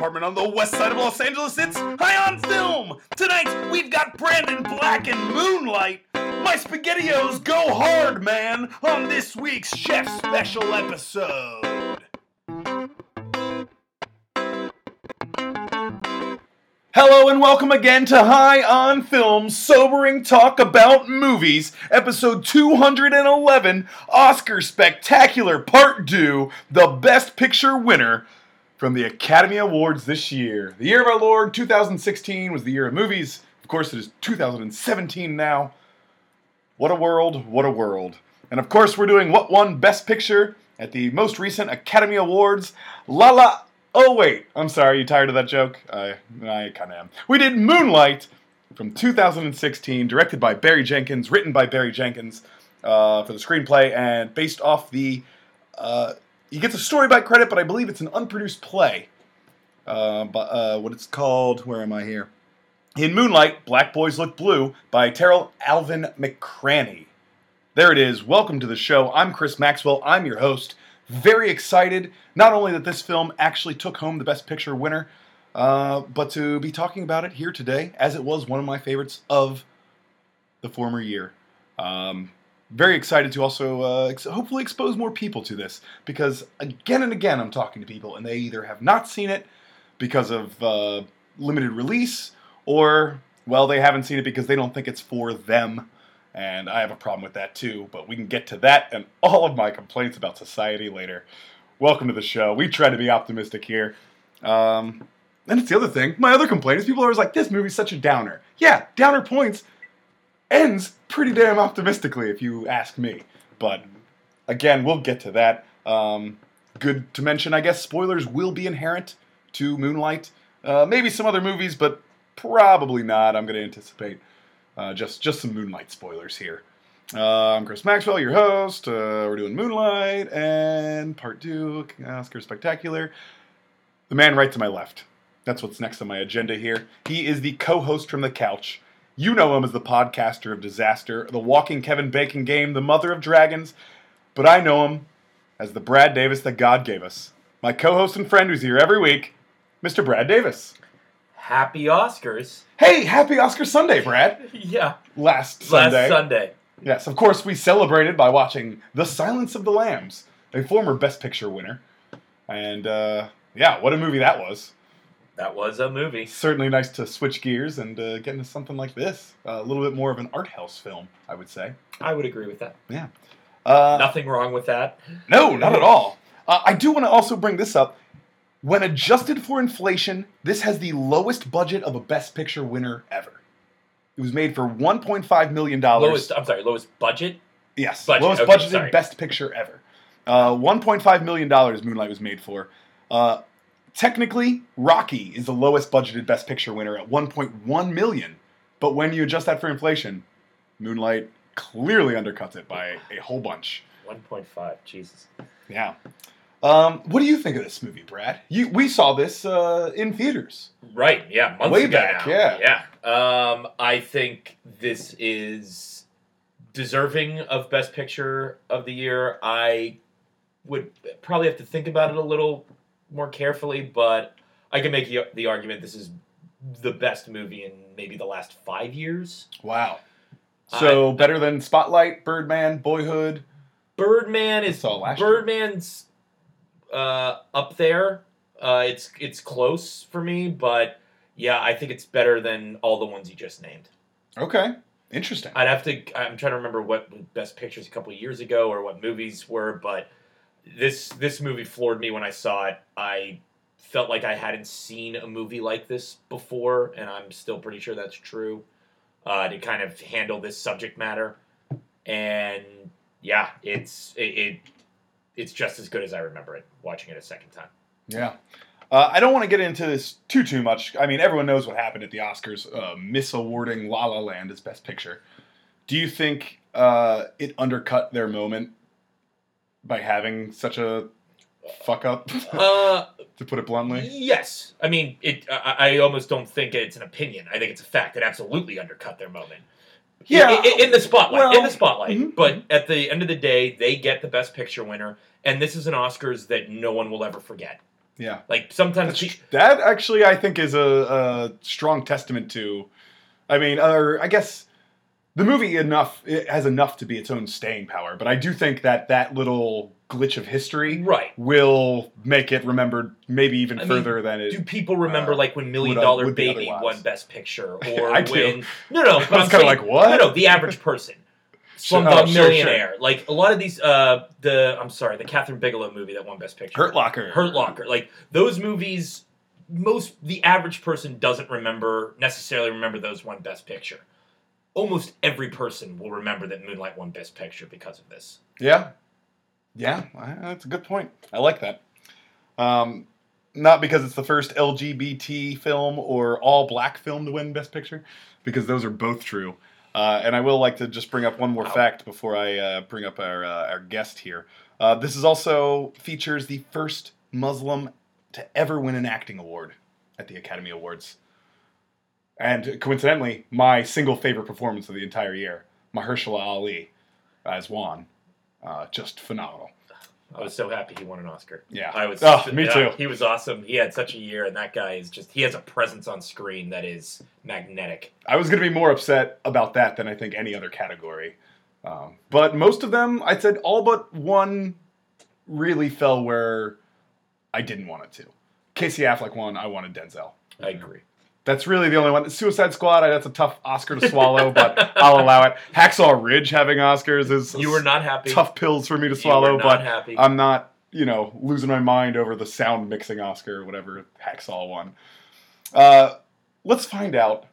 apartment on the west side of Los Angeles. It's High on Film. Tonight we've got Brandon Black and Moonlight. My SpaghettiOs go hard, man, on this week's Chef Special episode. Hello and welcome again to High on Film, sobering talk about movies, episode 211, Oscar Spectacular Part 2, the Best Picture winner from the Academy Awards this year. The year of our Lord, 2016, was the year of movies. Of course, it is 2017 now. What a world, what a world. And of course, we're doing what won Best Picture at the most recent Academy Awards. La La. Oh, wait. I'm sorry. You tired of that joke? I, I kind of am. We did Moonlight from 2016, directed by Barry Jenkins, written by Barry Jenkins uh, for the screenplay, and based off the. Uh, he gets a story by credit, but I believe it's an unproduced play. Uh, but, uh, what it's called. Where am I here? In Moonlight, Black Boys Look Blue by Tarell Alvin McCraney. There it is. Welcome to the show. I'm Chris Maxwell. I'm your host. Very excited, not only that this film actually took home the Best Picture winner, uh, but to be talking about it here today, as it was one of my favorites of the former year. Um, very excited to also uh, ex- hopefully expose more people to this because again and again I'm talking to people and they either have not seen it because of uh, limited release or well they haven't seen it because they don't think it's for them and I have a problem with that too but we can get to that and all of my complaints about society later. Welcome to the show. We try to be optimistic here. Um, and it's the other thing. My other complaint is people are always like, "This movie's such a downer." Yeah, downer points ends pretty damn optimistically, if you ask me. But again, we'll get to that. Um, good to mention, I guess, spoilers will be inherent to Moonlight. Uh, maybe some other movies, but probably not. I'm going to anticipate uh, just just some Moonlight spoilers here. Uh, I'm Chris Maxwell, your host. Uh, we're doing Moonlight and Part Two, Oscar Spectacular. The man right to my left. That's what's next on my agenda here. He is the co-host from the couch. You know him as the podcaster of disaster, the walking Kevin Bacon game, the mother of dragons, but I know him as the Brad Davis that God gave us. My co-host and friend who's here every week, Mr. Brad Davis. Happy Oscars. Hey, happy Oscar Sunday, Brad. Yeah. Last Sunday. Last Sunday. Yes, of course, we celebrated by watching The Silence of the Lambs, a former Best Picture winner. And uh, yeah, what a movie that was. That was a movie. Certainly nice to switch gears and uh, get into something like this. Uh, a little bit more of an art house film, I would say. I would agree with that. Yeah. Uh, Nothing wrong with that. no, not at all. Uh, I do want to also bring this up. When adjusted for inflation, this has the lowest budget of a Best Picture winner ever. It was made for $1.5 million. Lowest, I'm sorry, lowest budget. Yes, Budget, lowest okay, budgeted sorry. best picture ever. Uh, 1.5 million dollars Moonlight was made for. Uh, technically, Rocky is the lowest budgeted best picture winner at 1.1 million. But when you adjust that for inflation, Moonlight clearly undercuts it by a whole bunch. 1.5. Jesus. Yeah. Um, what do you think of this movie, Brad? You, we saw this uh, in theaters. Right. Yeah. Months Way back, now. yeah. Yeah. Um, I think this is deserving of Best Picture of the year. I would probably have to think about it a little more carefully, but I can make the, the argument this is the best movie in maybe the last five years. Wow. So I- better than Spotlight, Birdman, Boyhood. Birdman is Saw last. Birdman's uh, up there. Uh, it's it's close for me, but yeah, I think it's better than all the ones you just named. Okay, interesting. I'd have to. I'm trying to remember what best pictures a couple of years ago or what movies were, but this this movie floored me when I saw it. I felt like I hadn't seen a movie like this before, and I'm still pretty sure that's true. Uh, to kind of handle this subject matter, and yeah, it's it, it it's just as good as I remember it. Watching it a second time. Yeah. Uh, I don't want to get into this too too much. I mean, everyone knows what happened at the Oscars, uh, misawarding La La Land as Best Picture. Do you think uh, it undercut their moment by having such a fuck up, Uh, to put it bluntly? yes, I mean it. I, I almost don't think it's an opinion. I think it's a fact. It absolutely undercut their moment. Yeah. in, in- in the spotlight. in the spotlight. mhm. But at the end of the day, they get the best picture winner, and this is an Oscars that no one will ever forget. Yeah. Like sometimes tr- that actually, I think, is a, a strong testament to. I mean, or I guess the movie enough it has enough to be its own staying power. But I do think that that little glitch of history right. will make it remembered maybe even I mean, further than it. Do people remember uh, like when Million would, Dollar would Baby won Best Picture, or I do. when no, no, but I'm kinda like, what? No, no, the average person. Sure- Slumdog oh, sure, Millionaire, like a lot of these. Uh, the I'm sorry, the Kathryn Bigelow movie that won Best Picture. Hurt Locker. Hurt Locker, like those movies. Most the average person doesn't remember necessarily remember those won Best Picture. Almost every person will remember that Moonlight won Best Picture because of this. Yeah, yeah, that's a good point. I like that. Um, not because it's the first LGBT film or all black film to win Best Picture, because those are both true. Uh, and I will like to just bring up one more Wow. fact before I uh, bring up our uh, our guest here. Uh, this is also features the first Muslim to ever win an acting award at the Academy Awards. And coincidentally, my single favorite performance of the entire year, Mahershala Ali as Juan, uh, just phenomenal. I was so happy he won an Oscar. Yeah. I was. Oh, me yeah, too. He was awesome. He had such a year, and that guy is just. He has a presence on screen that is magnetic. I was going to be more upset about that than I think any other category. Um, but most of them, I said all but one really fell where I didn't want it to. Casey Affleck won, I wanted Denzel. I agree. That's really the only one. Suicide Squad, that's a tough Oscar to swallow, but I'll allow it. Hacksaw Ridge having Oscars is You were not happy. tough pills for me to swallow, but happy. I'm not, you know, losing my mind over the sound mixing Oscar or whatever Hacksaw won. Uh, let's find out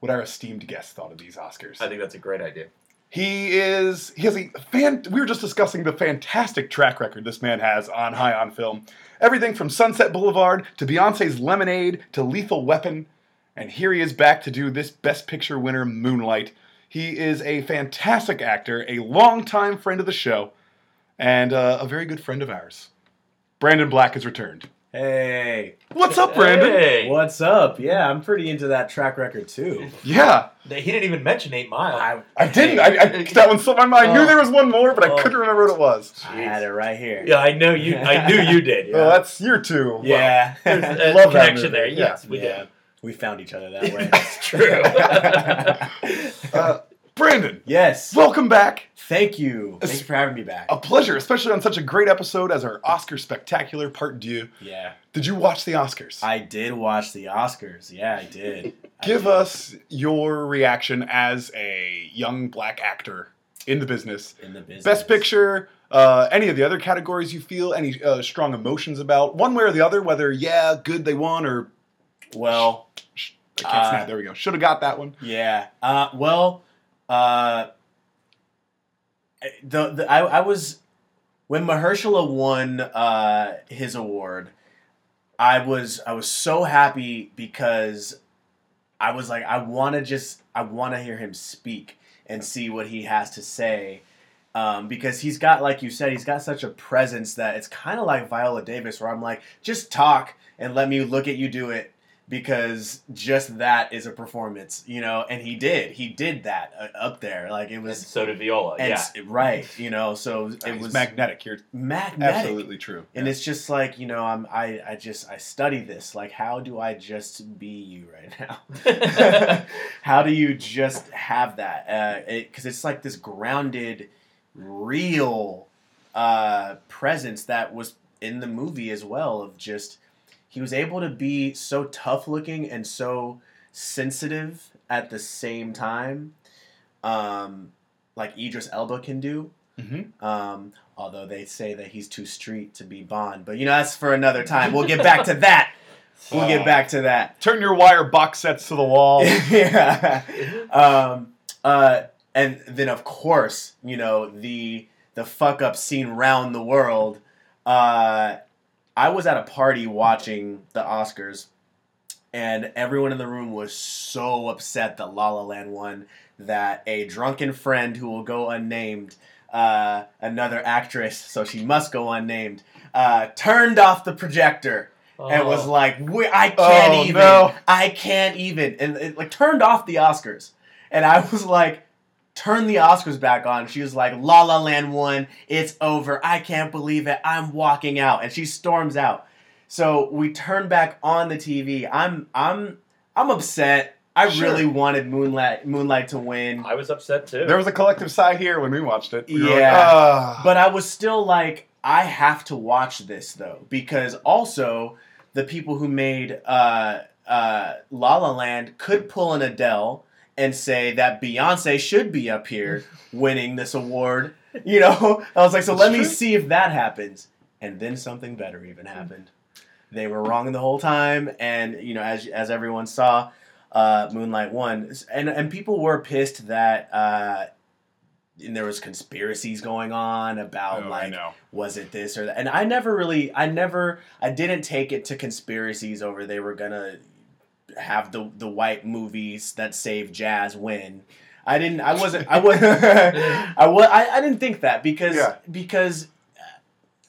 what our esteemed guest thought of these Oscars. I think that's a great idea. He is he has a fan. We were just discussing the fantastic track record this man has on High on Film. Everything from Sunset Boulevard to Beyonce's Lemonade to Lethal Weapon, and here he is back to do this Best Picture winner, Moonlight. He is a fantastic actor, a longtime friend of the show, and uh, a very good friend of ours. Brandon Black has returned. Hey, What's up, Brandon? Hey. what's up? Yeah, I'm pretty into that track record too. Yeah, He didn't even mention Eight Mile. I, I didn't. I, I that one slipped my mind. I knew Oh. there was one more, but I Oh. couldn't remember what it was. I had it right here. yeah, I know you. I knew you did. Oh, that's year two. Yeah. There's a Love that connection movie. there. Yeah. Yes, we yeah. did. We found each other that way. That's true. Uh, Brandon, yes. welcome back. Thank you. Thanks for having me back. A pleasure, especially on such a great episode as our Oscar Spectacular Part Deux. Yeah. Did you watch the Oscars? I did watch the Oscars. Yeah, I did. I Give did. us your reaction as a young black actor in the business. in the business. Best Picture, uh, any of the other categories you feel any uh, strong emotions about, one way or the other, whether, yeah, good they won, or Well, I can't Uh, snap. There we go. Should have got that one. Yeah. Uh, well, uh, the, the I, I was when Mahershala won uh, his award. I was I was so happy because I was like I want to just I want to hear him speak and see what he has to say. Um, because he's got, like you said, he's got such a presence that it's kind of like Viola Davis, where I'm like, just talk and let me look at you do it because just that is a performance, you know. And he did, he did that uh, up there, like it And was, so did Viola. and yeah. right, you know. So it It was was magnetic. You're magnetic, absolutely true. and it's just like you know, I'm I I just I study this. Like, how do I just be you right now? how do you just have that? Because it's like this grounded, real uh, presence that was in the movie as well. Of just he was able to be so tough looking and so sensitive at the same time, um, like Idris Elba can do. Mhm. Um, although they say that he's too street to be Bond, but you know that's for another time. We'll get back to that. We'll get back to that. Turn your wire box sets to the wall. yeah. Um, uh, and then of course, you know the the fuck up scene round the world. Uh, I was at a party watching the Oscars, and everyone in the room was so upset that La La Land won that a drunken friend who will go unnamed, uh, another actress, so she must go unnamed, uh, turned off the projector and was Oh. like, we, I can't Oh, even. no. I can't even. And it, like turned off the Oscars. And I was like, turn the Oscars back on. She was like, La La Land won. It's over. I can't believe it. I'm walking out. And she storms out. So we turn back on the TV. I'm I'm I'm upset. I Sure. really wanted Moonlight Moonlight to win. I was upset too. There was a collective sigh here when we watched it. We were like, Yeah. "Ah." But I was still like, I have to watch this though, because also the people who made uh, uh, La La Land could pull an Adele and say that Beyonce should be up here winning this award. You know, I was like, so It's let me see if that happens, and then something better even happened. They were wrong the whole time, and you know, as as everyone saw, uh, Moonlight won, and and people were pissed that. Uh, and there was conspiracies going on about Oh, like was it this or that and i never really i never i didn't take it to conspiracies over they were gonna have the the white movies that save jazz win i didn't i wasn't i was i was I, I didn't think that because Yeah. because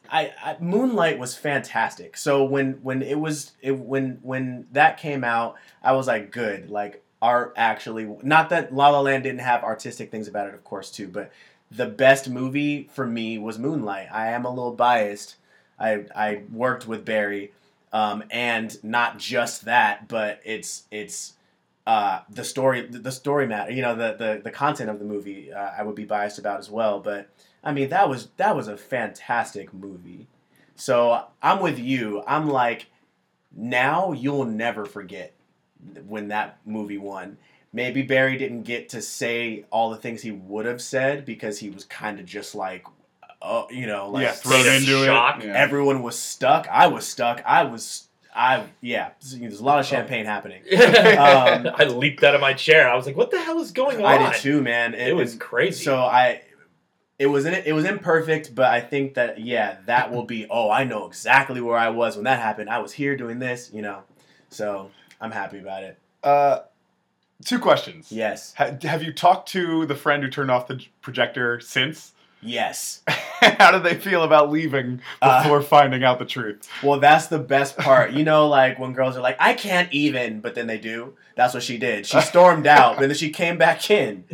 I, I moonlight was fantastic so when when it was it, when when that came out i was like good like art actually not that la la land didn't have artistic things about it of course too but the best movie for me was Moonlight. I am a little biased. I I worked with Barry, um, and not just that, but it's it's uh, the story the story matter. You know the the, the content of the movie. Uh, I would be biased about as well, but I mean that was that was a fantastic movie. So I'm with you. I'm like, now you'll never forget when that movie won. Maybe Barry didn't get to say all the things he would have said because he was kind of just like, oh, you know, like yeah, thrown into shock. it. Yeah. everyone was stuck. I was stuck. I was, I yeah. There's a lot of champagne happening. Um, I leaped out of my chair. I was like, "What the hell is going on?" I did too, man. It was and crazy. So I, it was in, it was imperfect, but I think that yeah, that will be. Oh, I know exactly where I was when that happened. I was here doing this, you know. So I'm happy about it. Uh, two questions. Yes, Ha- have you talked to the friend who turned off the projector since? Yes. How do they feel about leaving Uh, before finding out the truth? Well, that's the best part. You know, like when girls are like, "I can't even," but then they do. That's what she did. She stormed out, but then she came back in.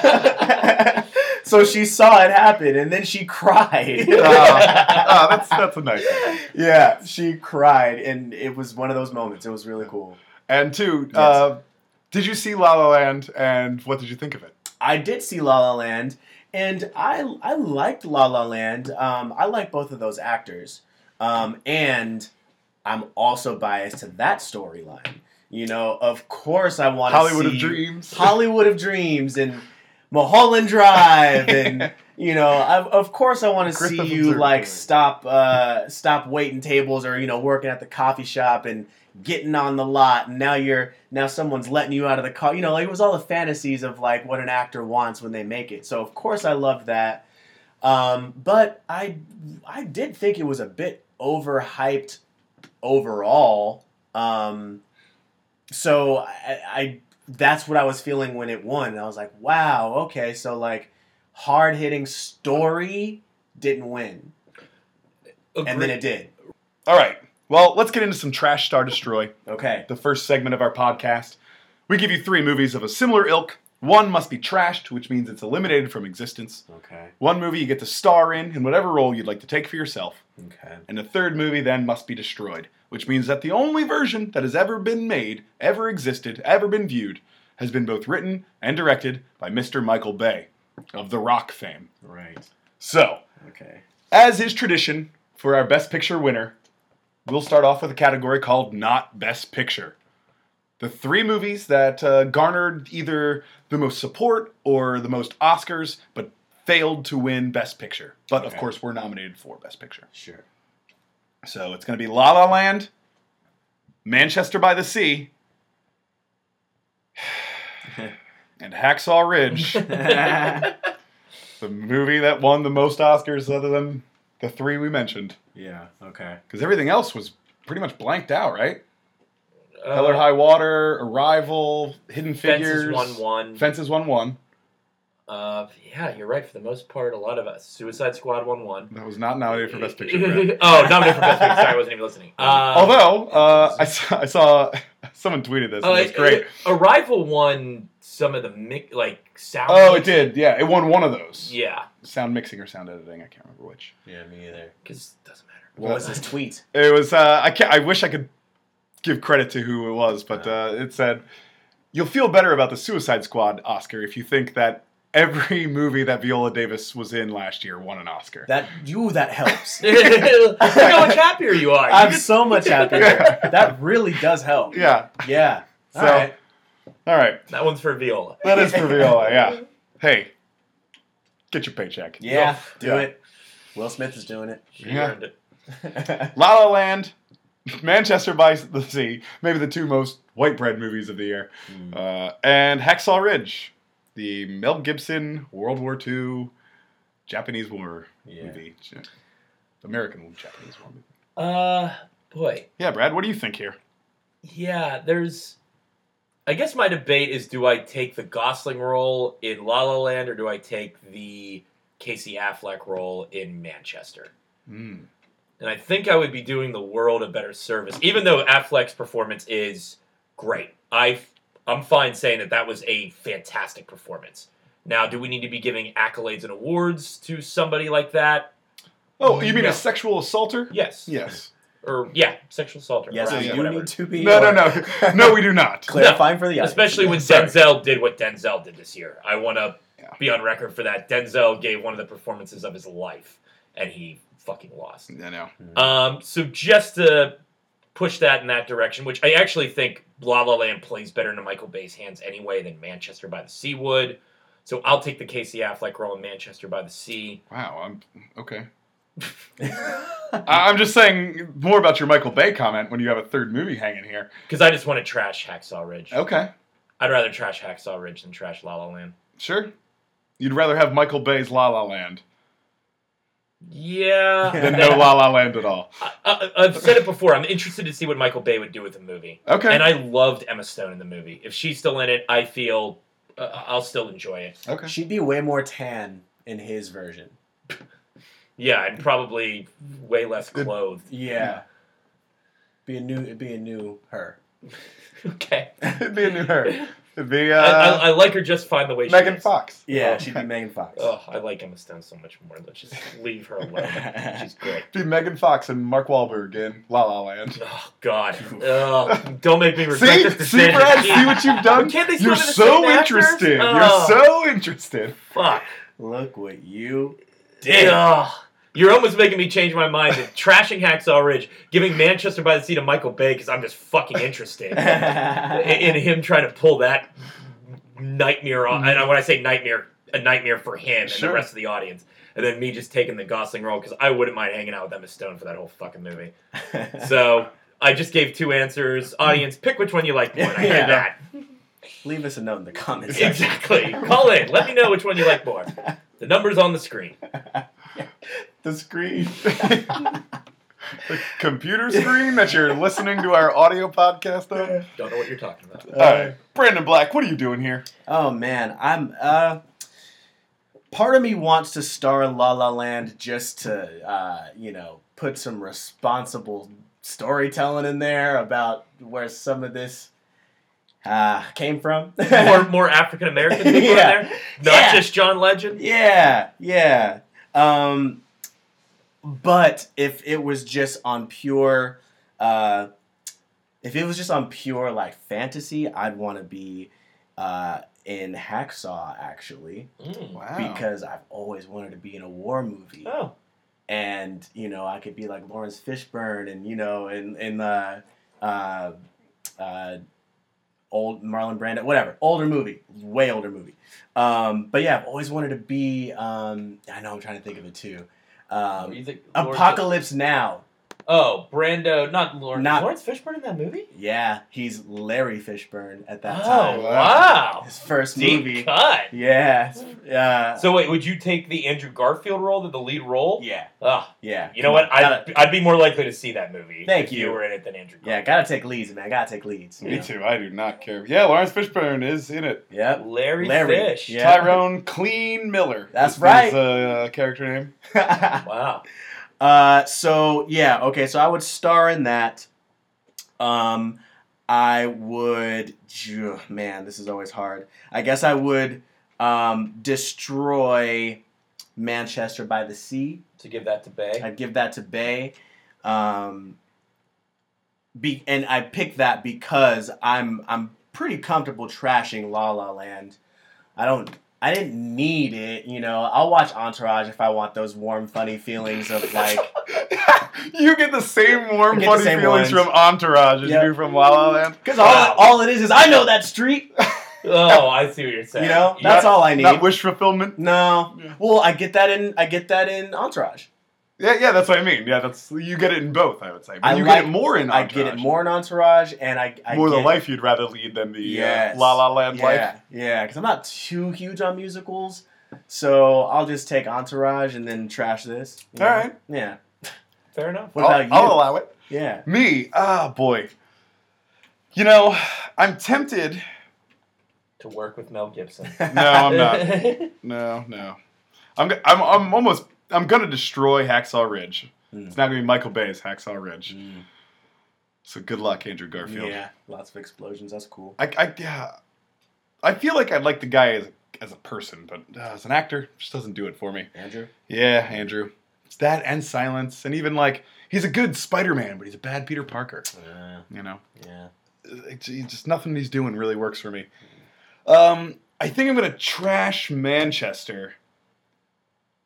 Oh, so she saw it happen, and then she cried. Oh, oh, that's that's a nice. Thing. yeah, she cried, and it was one of those moments. It was really cool. And two, Yes. uh, did you see La La Land, and what did you think of it? I did see La La Land, and I I liked La La Land. Um, I like both of those actors, um, and I'm also biased to that storyline. You know, of course, I want Hollywood see of Dreams. Hollywood of Dreams, and Mulholland Drive, and you know, of, of course, I want to see you like stop uh, stop waiting tables or you know working at the coffee shop and getting on the lot. And now you're now someone's letting you out of the car. You know like it was all the fantasies of like what an actor wants when they make it. So of course i loved that. Um, but i i did think it was a bit overhyped overall. Um, so I, I that's what i was feeling when it won. I was like wow okay. So like hard-hitting story didn't win and then it did All right. Well, let's get into some trash star destroy. okay the first segment of our podcast. We give you three movies of a similar ilk. One must be trashed, which means it's eliminated from existence. okay One movie you get to star in in whatever role you'd like to take for yourself. okay And the third movie then must be destroyed, which means that the only version that has ever been made, ever existed, ever been viewed, has been both written and directed by Mr. Michael Bay of The Rock fame. right So, okay as is tradition for our Best Picture winner, we'll start off with a category called Not Best Picture. The three movies that uh, garnered either the most support or the most Oscars, but failed to win Best Picture. But of course, we're nominated for Best Picture. sure So it's going to be La La Land, Manchester by the Sea, and Hacksaw Ridge, the movie that won the most Oscars other than the three we mentioned. Yeah. Okay. Because everything else was pretty much blanked out, right? Uh, Hell or High Water, Arrival, Hidden Figures. Fences one one. Fences 1 1. Uh, yeah, you're right. For the most part, a lot of us. Suicide Squad one one. That was not nominated for Best Picture. Oh, nominated for Best Picture. Sorry, I wasn't even listening. Uh, Although, uh, I, saw, I saw someone tweeted this, oh, and it's it- great. Arrival won some of the mic- like sound. Oh, it did. Yeah, it won one of those. Yeah. sound mixing or sound editing. I can't remember which. Yeah, me either. Because it doesn't matter. What was his tweet? It was. Uh, I can't. I wish I could give credit to who it was, but uh, it said, "You'll feel better about the Suicide Squad Oscar if you think that every movie that Viola Davis was in last year won an Oscar." That you that helps. Look how much happier you are. I'm so much happier. Yeah. That really does help. yeah. Yeah. So- All right. All right. that one's for Viola. That is for Viola. Yeah. Hey, get your paycheck. Yeah. Oh, Do yeah. it. Will Smith is doing it. She Yeah. earned it. La La Land, Manchester by the Sea, maybe the two most white bread movies of the year, Mm. uh, and Hacksaw Ridge, the Mel Gibson World War II Japanese War Yeah. movie, American Japanese War movie. Uh, boy. Yeah, Brad, what do you think here? Yeah, there's. I guess my debate is: Do I take the Gosling role in La La Land, or do I take the Casey Affleck role in Manchester? Mm. And I think I would be doing the world a better service, even though Affleck's performance is great. I I'm fine saying that that was a fantastic performance. Now, do we need to be giving accolades and awards to somebody like that? Oh, you mean No. a sexual assaulter? Yes. Yes. Or yeah, sexual assaulter. Yes, Yeah, we yeah, do whatever. need to be. No, no, no, no. We do not. Clarifying for the audience. Especially when Sorry. Denzel did what Denzel did this year. I want to Yeah. be on record for that. Denzel gave one of the performances of his life, and he fucking lost. I know. Um, so just to push that in that direction, which I actually think La La Land plays better into Michael Bay's hands anyway than Manchester by the Sea would. So I'll take the Casey Affleck role in Manchester by the Sea. Wow. I'm okay. I- I'm just saying more about your Michael Bay comment when you have a third movie hanging here. Because I just want to trash Hacksaw Ridge. Okay. I'd rather trash Hacksaw Ridge than trash La La Land. Sure. You'd rather have Michael Bay's La La Land Yeah. than no La La Land at all. I, I, I've said it before. I'm interested to see what Michael Bay would do with the movie. Okay. And I loved Emma Stone in the movie. If she's still in it, I feel uh, I'll still enjoy it. okay. She'd be way more tan in his version. Yeah, and probably way less clothed. Yeah. Be a new. It'd be a new her. Okay. It'd be a new her. It'd be I, I, uh, I like her just fine the way she Megan is. Fox. Yeah, Oh. she'd be Megan Fox. Oh, I like Emma Stone so much more. Let's just leave her alone. She's great. It'd be Megan Fox and Mark Wahlberg in La La Land. Oh God! Oh, don't make me regret See, this see. Brad, see what you've done. Can't they still You're be the so same actors? interested. Oh. You're so interested. Fuck. Look what you did. Ugh. You're almost making me change my mind to trashing Hacksaw Ridge, giving Manchester by the Sea to Michael Bay because I'm just fucking interested in, in him trying to pull that nightmare on. And when I say nightmare, a nightmare for him and Sure. the rest of the audience. And then me just taking the Gosling role because I wouldn't mind hanging out with Emma Stone for that whole fucking movie. So I just gave two answers. Audience, pick which one you like more. I did Yeah. that. Leave us a note in the comments. section. Exactly. Call in. Let me know which one you like more. The number's on the screen. The screen. the computer screen that you're listening to our audio podcast on. Don't know what you're talking about. All right, Brandon Black, what are you doing here? Oh man, I'm uh part of me wants to star in La La Land just to uh, you know, put some responsible storytelling in there about where some of this uh came from. More more African American people Yeah. there. Not Yeah. just John Legend. Yeah, yeah. Um, but if it was just on pure, uh, if it was just on pure like fantasy, I'd want to be uh, in Hacksaw actually Mm. Wow. because I've always wanted to be in a war movie, Oh. and you know I could be like Laurence Fishburne, and you know, in in the uh, uh, old Marlon Brando, whatever, older movie, way older movie. Um, but yeah, I've always wanted to be. Um, I know I'm trying to think of it too. Um, think- Apocalypse Now. Oh, Brando, not Laurence. Not- Laurence Fishburne in that movie? Yeah, he's Larry Fishburne at that oh, time. wow. His first Deep movie. cut. Yeah, yeah, So wait, would you take the Andrew Garfield role, the, the lead role? yeah, Ah, yeah. you know what? I'd, gotta- I'd be more likely to see that movie Thank if you. you were in it than Andrew yeah, Garfield. gotta take leads, man. Gotta take leads. Me know? too. I do not care. Yeah, Laurence Fishburne is in it. Yep. Larry, Larry, Fish. yeah. Tyrone Clean Miller. That's is right. His, uh, character name. Wow. Uh, so yeah, okay. So I would star in that. Um, I would. phew, Man, this is always hard. I guess I would um, destroy Manchester by the Sea. To give that to Bay. I'd give that to Bay. Um, be, and I pick that because I'm I'm pretty comfortable trashing La La Land. I don't I didn't need it, you know. I'll watch Entourage if I want those warm, funny feelings of like you get the same warm, I get the funny same feelings ones. from Entourage as Yep. you do from La La Land. because all, Wow. all it is is I know that street. oh, I see what you're saying. You know, that's that's all I need. Not wish fulfillment. no, Yeah. well, I get that in I get that in Entourage. Yeah, yeah, that's what I mean. Yeah, that's you get it in both. I would say, but I you like- get it more in. I get it more in Entourage, and I, I more get, the life you'd rather lead than the Yes. uh, La La Land yeah, life. Yeah, because I'm not too huge on musicals, so I'll just take Entourage and then trash this. you All know? right. Yeah. Fair enough. What I'll, about you? I'll allow it. Yeah. Me, ah, boy. You know, I'm tempted. To work with Mel Gibson. No, I'm not. No, no. I'm, I'm, I'm almost. I'm gonna destroy Hacksaw Ridge. Mm. It's not gonna be Michael Bay's Hacksaw Ridge. So good luck, Andrew Garfield. Yeah. Lots of explosions. That's cool. I, I, yeah. I feel like I like the guy as a, as a person, but uh, as an actor, just doesn't do it for me. Andrew. Yeah, Andrew. It's that and silence, and even like he's a good Spider-Man, but he's a bad Peter Parker. Yeah. You know, Yeah. it's, it's just nothing he's doing really works for me. Um, I think I'm gonna trash Manchester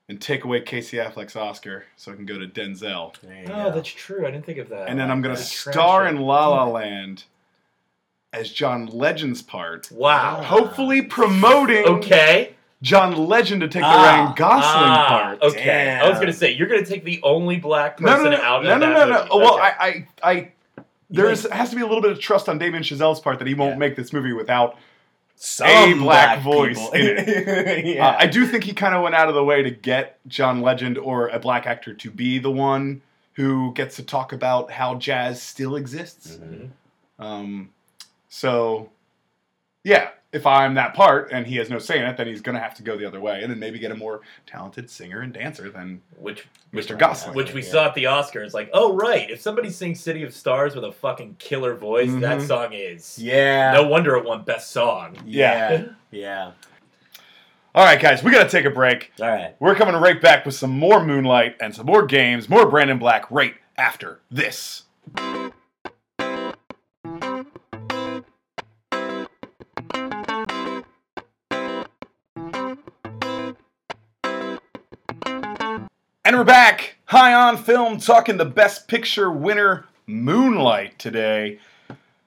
and take away Casey Affleck's Oscar, so I can go to Denzel, Oh, go. that's true. I didn't think of that. and then I'm gonna star it. in La La Land as John Legend's part. Wow. Hopefully promoting Okay. John Legend to take the Ah. Ryan Gosling Ah, part. Okay. I was gonna say you're gonna take the only black person no, no, out no, of no, that no, no. movie. Oh, Well, Okay. I, I, I, there's has to be a little bit of trust on Damien Chazelle's part that he won't Yeah. make this movie without. Some black voice people. in yeah. Uh, I do think he kind of went out of the way to get John Legend or a black actor to be the one who gets to talk about how jazz still exists. Mhm. Um, so, yeah, if I'm that part and he has no say in it, then he's going to have to go the other way and then maybe get a more talented singer and dancer than which Mr. Gosling. which we Yeah. saw at the Oscars. Like, oh right, if somebody sings "City of Stars" with a fucking killer voice, that Mhm. song is. Yeah. No wonder it won Best Song. Yeah. Yeah. All right, guys, we got to take a break. All right. We're coming right back with some more Moonlight and some more games, more Brandon Black right after this. High on film, talking the best picture winner, Moonlight, today.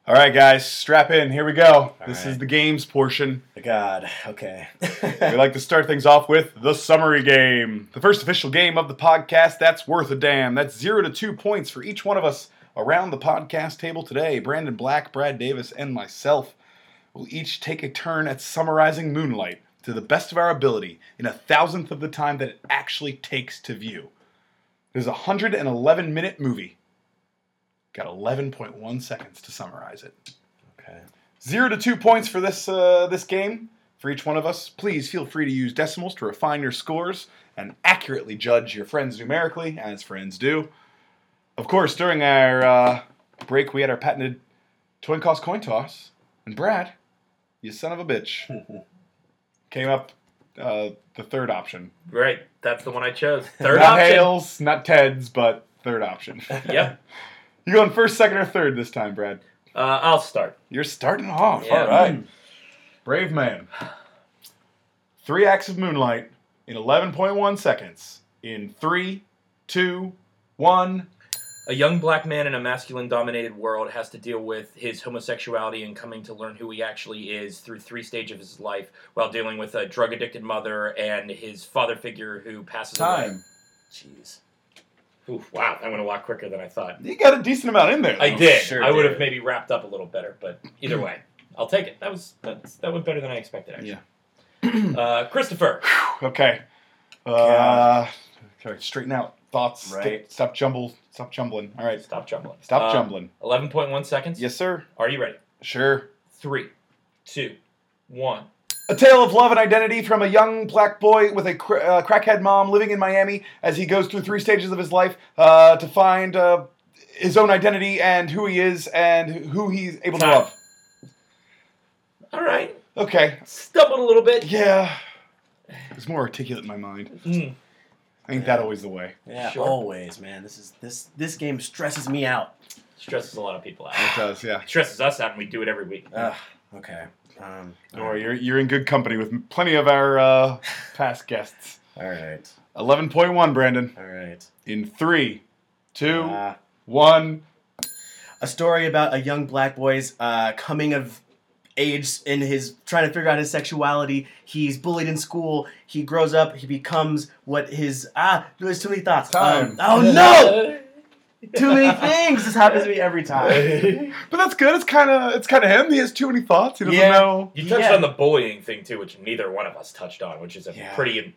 All right, guys, strap in. Here we go. this is the games portion. God. Okay. We like to start things off with the summary game. The first official game of the podcast that's worth a damn. That's zero to two points for each one of us around the podcast table today. Brandon Black, Brad Davis, and myself will each take a turn at summarizing Moonlight to the best of our ability in a thousandth of the time that it actually takes to view. It is a 111 minute movie. Got 11.1 seconds to summarize it. okay. Zero to two points for this uh, this game for each one of us. Please feel free to use decimals to refine your scores and accurately judge your friends numerically, as friends do. Of course, during our uh, break, we had our patented twin cost coin toss, and Brad, you son of a bitch, came up uh, the third option. Right, that's the one I chose. Third not option. Hales, not Ted's, but third option. Yep. you going first, second, or third this time, Brad? Uh, I'll start. You're starting off. Yeah. All right. Brave man. Three acts of moonlight in 11.1 seconds. In three, two, one. A young black man in a masculine dominated world has to deal with his homosexuality and coming to learn who he actually is through three stages of his life while dealing with a drug addicted mother and his father figure who passes away. Time. Jeez. Oof, wow, that went a lot quicker than I thought. You got a decent amount in there. I though. did. sure I would did. have maybe wrapped up a little better, but either way, I'll take it. That was that's, that went better than I expected. Actually. Uh, Christopher. Okay. Uh, God. okay, straighten out thoughts. Right. Stop jumble. Stop jumbling. All right. Stop jumbling. Stop point one seconds. Yes, sir. Are you ready? Sure. Three, two, one. A tale of love and identity from a young black boy with a cr- uh, crackhead mom living in Miami as he goes through three stages of his life uh, to find uh, his own identity and who he is and who he's able to love. All right. Okay. Stumbled a little bit. Yeah. It's more articulate in my mind. Mm. Ain't that always the way? Yeah, Sure. always, man. This is this this game stresses me out. Stresses a lot of people out. It does, yeah. It stresses us out, and we do it every week. Ugh, okay. Um, Don't worry, you're, you're in good company with plenty of our uh, past guests. all right. 11.1, Brandon. All right. In three, two, Uh, one. a story about a young black boy's uh, coming of age in his trying to figure out his sexuality. He's bullied in school. He grows up. He becomes what his ah. There's too many thoughts. Time. Um, oh no! too many things. This happens to me every time. But that's good. It's kind of it's kind of him. He has too many thoughts. He doesn't Yeah. know. You touched Yeah. on the bullying thing too, which neither one of us touched on, which is a Yeah. pretty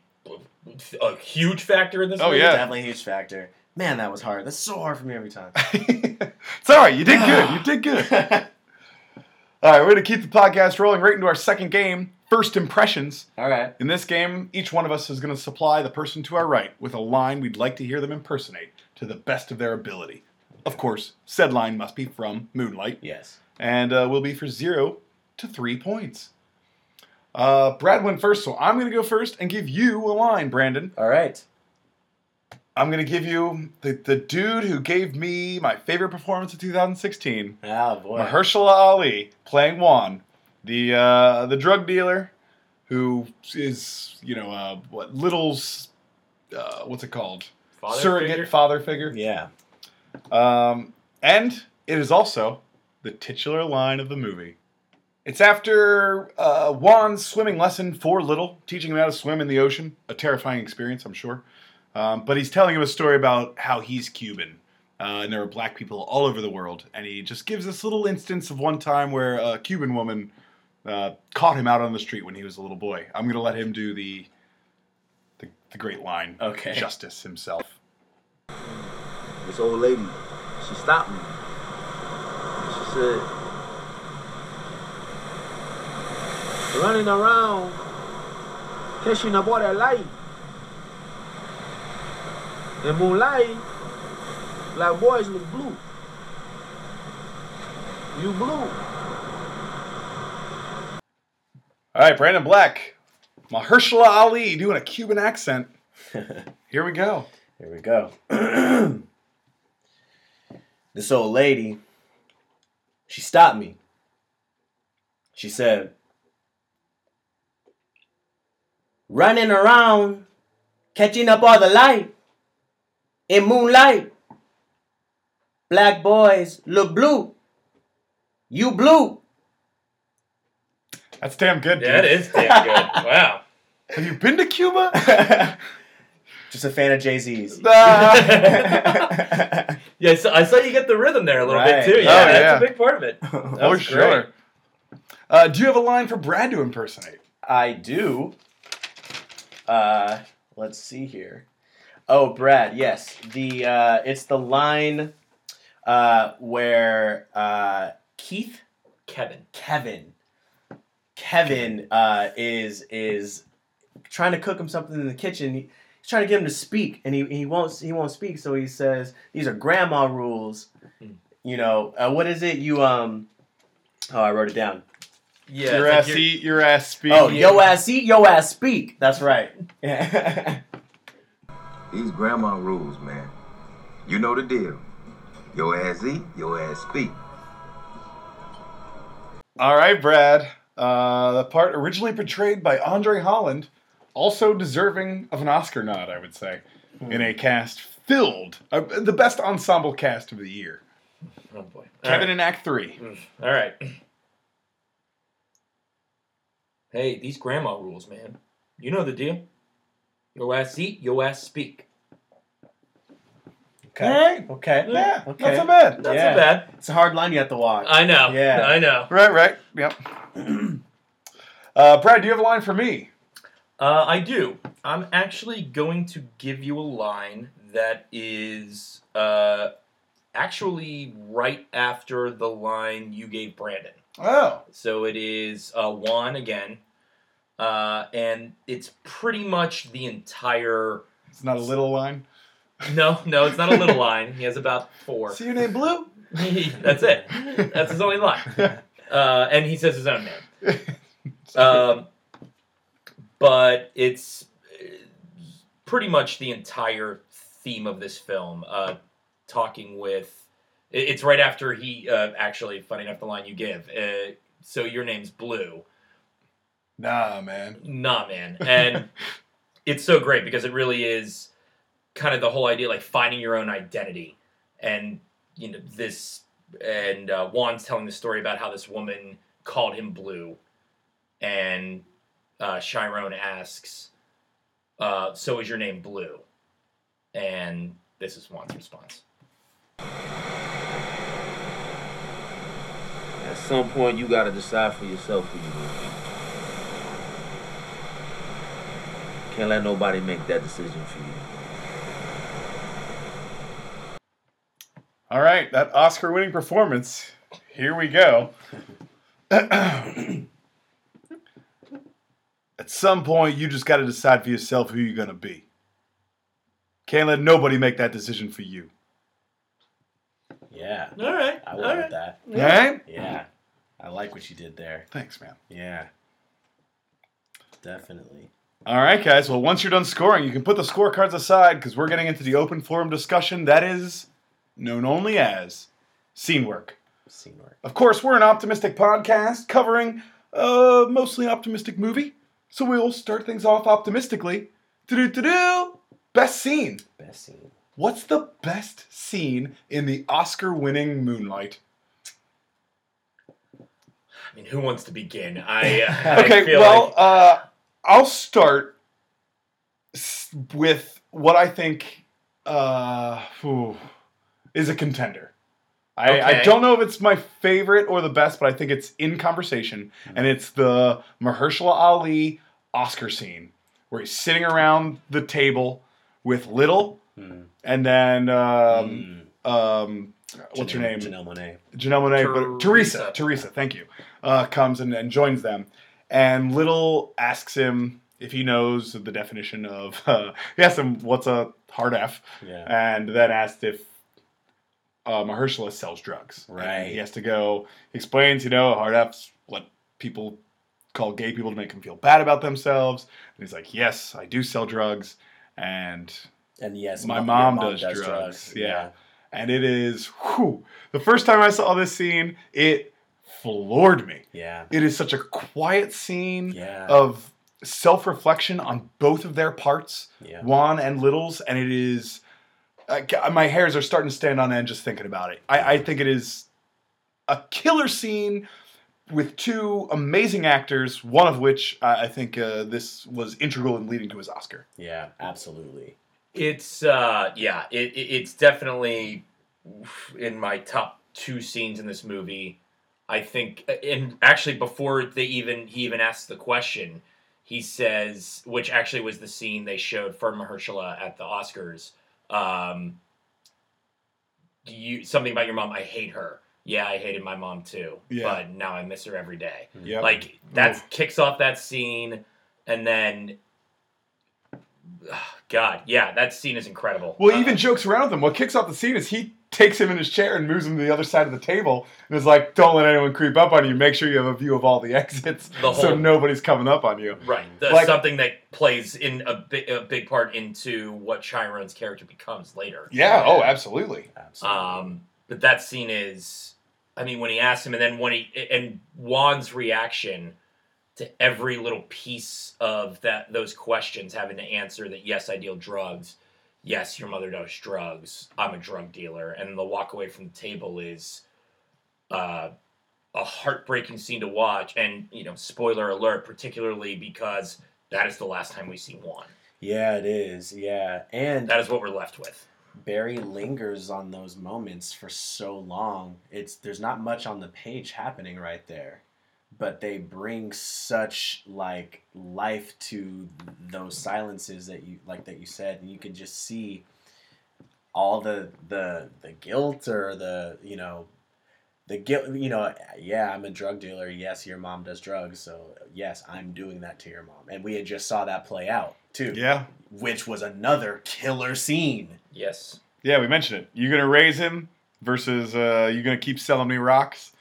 a huge factor in this. Oh, movie. yeah. Definitely a huge factor. Man, that was hard. That's so hard for me every time. it's all right. You did good. You did good. All right, we're gonna keep the podcast rolling right into our second game. First impressions. All right. In this game, each one of us is going to supply the person to our right with a line we'd like to hear them impersonate to the best of their ability. Of course, said line must be from Moonlight, Yes. and uh, will be for zero to three points. Uh, Brad went first, so I'm going to go first and give you a line, Brandon. All right. I'm going to give you the, the dude who gave me my favorite performance of 2016, Oh boy. Mahershala Ali, playing Juan, the uh, the drug dealer who is, you know, uh, what, Little's, uh, what's it called? Father Surrogate figure? father figure. Yeah. Um, and it is also the titular line of the movie. It's after uh, Juan's swimming lesson for Little, teaching him how to swim in the ocean. A terrifying experience, I'm sure. Um, but he's telling him a story about how he's Cuban. Uh, and there are black people all over the world. And he just gives this little instance of one time where a Cuban woman uh, caught him out on the street when he was a little boy. I'm going to let him do the, the, the great line. Okay. Justice himself. This old lady, she stopped me. She said, running around, catching a boy that light. In moonlight, black boys look blue. You blue. All right, Brandon Black, Mahershala Ali doing a Cuban accent. Here we go. Here we go. this old lady, she stopped me. She said, running around, catching up all the light. In moonlight, black boys look blue. You blue. That's damn good. Yeah, it dude. is damn good. Wow. Have you been to Cuba? Just a fan of Jay Z's. Ah. Yeah, so I saw you get the rhythm there a little Right. bit too. Oh, Yeah, that's yeah. a big part of it. oh, sure. Uh, do you have a line for Brad to impersonate? I do. Uh, let's see here. Oh, Brad, yes. The uh, it's the line uh, where uh, Keith, Kevin. Kevin, Kevin uh, is is trying to cook him something in the kitchen. He, he's trying to get him to speak, and he, he won't he won't speak. So he says, "These are grandma rules." Hmm. You know uh, what is it? You um. Oh, I wrote it down. Yeah. your it's like ass you're- eat, your ass speak. Oh, yo ass eat, yo ass speak. That's right. Yeah. These grandma rules, man. You know the deal. Your ass eat, your ass speak. All right, Brad. Uh, the part originally portrayed by Andre Holland, also deserving of an Oscar nod, I would say, in a cast filled, uh, the best ensemble cast of the year. Oh boy. Kevin in Act Three. All right. Hey, these grandma rules, man. You know the deal. Your ass eat, your ass speak. Okay. All right. Okay. Yeah, Okay. not so bad. Not Yeah. so bad. It's a hard line you have to walk. I know. Yeah. I know. Right, right. Yep. uh, Brad, do you have a line for me? Uh, I do. I'm actually going to give you a line that is uh, actually right after the line you gave Brandon. Oh. So it is uh, Juan again. Uh, and it's pretty much the entire. It's not a little line. No, no, it's not a little line. He has about four. See your name Blue? That's it. That's his only line. Uh, and he says his own name. Um, but it's uh, pretty much the entire theme of this film. Uh, talking with, it's right after he uh, actually, funny enough, the line you give. Uh, so your name's Blue. Nah, man. Nah, man, and it's so great because it really is kind of the whole idea, like finding your own identity, and you know this. And uh, Juan's telling the story about how this woman called him Blue, and uh, Chiron asks, uh, "So is your name Blue?" And this is Juan's response. At some point, you gotta decide for yourself who you're gonna be. Can't let nobody make that decision for you. All right, that Oscar winning performance. Here we go. At some point, you just got to decide for yourself who you're going to be. Can't let nobody make that decision for you. Yeah, All right, I all went right. with that. All right? Yeah, I like what you did there. Thanks, man. Yeah, definitely. All right, guys. Well, once you're done scoring, you can put the scorecards aside because we're getting into the open forum discussion that is known only as scene work. Scene work. Of course, we're an optimistic podcast covering a mostly optimistic movie. So we'll start things off optimistically. Do-do-do-do. Best scene. Best scene. What's the best scene in the Oscar winning Moonlight? I mean, who wants to begin? I, uh, I Okay, feel well, like- uh, I'll start with what I think uh, is a contender. I, I don't know if it's my favorite or the best, but I think it's in conversation, and it's the Mahershala Ali Oscar scene where he's sitting around the table with Little, Hmm. and then um, Mm. um, what's her name? Janelle Monae. Janelle Monae, but Teresa, Teresa. Teresa, thank you, uh, comes and, and joins them. And Little asks him if he knows the definition of, uh, he asks him what's a hard F, Yeah. and then asked if uh, Mahershala sells drugs. And Right. he has to go, he explains, you know, hard F's what people call gay people to make them feel bad about themselves. And he's like, yes, I do sell drugs. And And yes, My your mom does drugs, yeah. and it is whew, the first time I saw this scene, it floored me. Yeah. It is such a quiet scene Yeah. of self-reflection on both of their parts, Yeah. Juan and Little's, and it is. Uh, my hairs are starting to stand on end just thinking about it. I, I think it is a killer scene with two amazing actors, one of which uh, I think uh, this was integral in leading to his Oscar. Yeah. Absolutely. It's uh yeah, it, it it's definitely in my top two scenes in this movie. I think and actually before they even he even asks the question, he says which actually was the scene they showed for Mahershala at the Oscars. Um you something about your mom, I hate her. Yeah, I hated my mom too. Yeah. But now I miss her every day. Yep. Like that Oof. kicks off that scene, and then, God, yeah, that scene is incredible. Well, Uh, even jokes around with him. What kicks off the scene is he takes him in his chair and moves him to the other side of the table and is like, "Don't let anyone creep up on you. Make sure you have a view of all the exits, The so nobody's coming up on you." right, the, like- something that plays in a, bi- a big part into what Chiron's character becomes later. Yeah. Oh, absolutely. Absolutely. Um, but that scene is, I mean, when he asks him, and then when he and Juan's reaction to every little piece of that those questions, having to answer that yes, I deal drugs. Yes, your mother does drugs. I'm a drug dealer, and the walk away from the table is uh, a heartbreaking scene to watch. And you know, spoiler alert, particularly because that is the last time we see Juan. yeah, it is. Yeah. And That is what we're left with. Barry lingers on those moments for so long. It's there's not much on the page happening right there, but they bring such like life to those silences that you like that you said, and you can just see all the the the guilt or the you know the guilt you know yeah i'm a drug dealer yes your mom does drugs so yes i'm doing that to your mom and we had just saw that play out too Yeah. which was another killer scene Yes. Yeah. We mentioned it. you're gonna raise him versus uh, you gonna keep selling me rocks?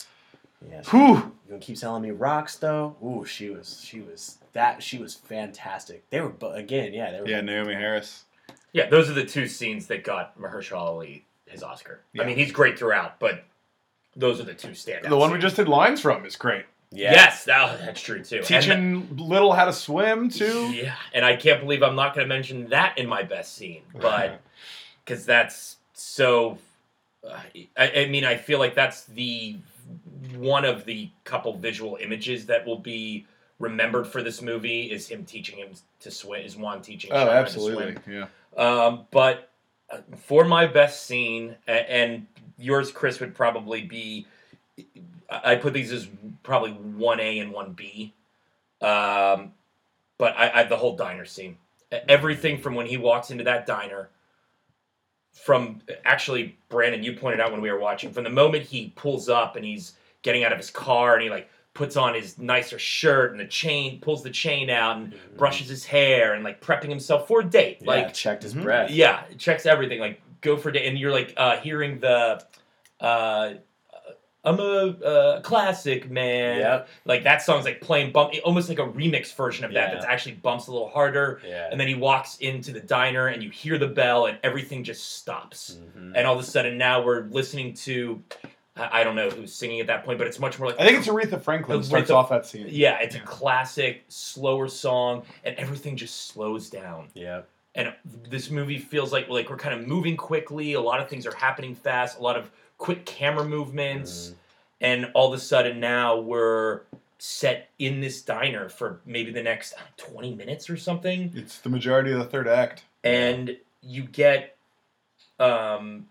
Yeah Whew. You gonna keep selling me rocks though? Ooh, she was she was that she was fantastic. They were bo- again, yeah, they were. Yeah, Naomie Harris. Yeah, those are the two scenes that got Mahershala Ali his Oscar. Yeah. I mean, he's great throughout, but those are the two standouts. The one we just did lines from is great. yeah. Yes, that, that's true too. And Teaching Little how to swim too. yeah, and I can't believe I'm not going to mention that in my best scene, but because that's so. Uh, I, I mean, I feel like that's the one of the couple visual images that will be remembered for this movie is him teaching him to swim. Is Juan teaching? oh, swim. absolutely. Yeah. Um, but uh, for my best scene, and yours, Chris, would probably be. I put these as probably one A and one B. Um, but I, I the whole diner scene, everything from when he walks into that diner. From actually, Brandon, you pointed out when we were watching, from the moment he pulls up and he's getting out of his car and he like puts on his nicer shirt and the chain, pulls the chain out and brushes his hair and like prepping himself for a date. Yeah, Like checked his Mhm. breath. yeah, checks everything. Like go for a date, and you're like uh, hearing the, uh, I'm a uh, classic man. Yep. Like that song's like playing bump, almost like a remix version of that. Yeah. That's actually bumps a little harder. Yeah. And then he walks into the diner, and you hear the bell, and everything just stops. Mhm. And all of a sudden, now we're listening to, I I don't know who's singing at that point, but it's much more like I think it's Aretha Franklin Aretha- starts off that scene. yeah, it's Yeah. a classic, slower song, and everything just slows down Yeah and this movie feels like like we're kind of moving quickly. A lot of things are happening fast. A lot of quick camera movements, and all of a sudden now we're set in this diner for maybe the next uh, twenty minutes or something, It's the majority of the third act. and you get um,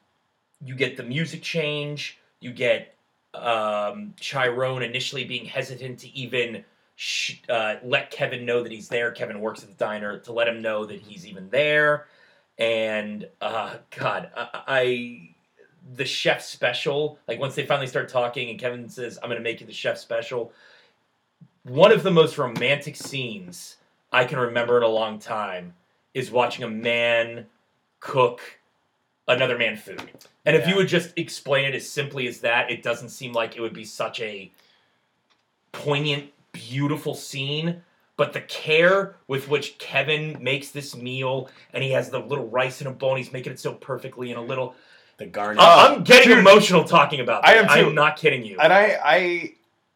you get the music change. You get um, Chiron initially being hesitant to even sh- uh, let Kevin know that he's there. Kevin works at the diner to let him know that he's even there. And uh, God, I, I the chef special. Like once they finally start talking, and Kevin says, "I'm going to make you the chef special." One of the most romantic scenes I can remember in a long time is watching a man cook another man food. And if you would just explain it as simply as that, it doesn't seem like it would be such a poignant, beautiful scene. But the care with which Kevin makes this meal, and he has the little rice in a bowl, and he's making it so perfectly in a little. The garnish. I- I'm getting dude. emotional talking about this. I am too. I'm not kidding you. And I, I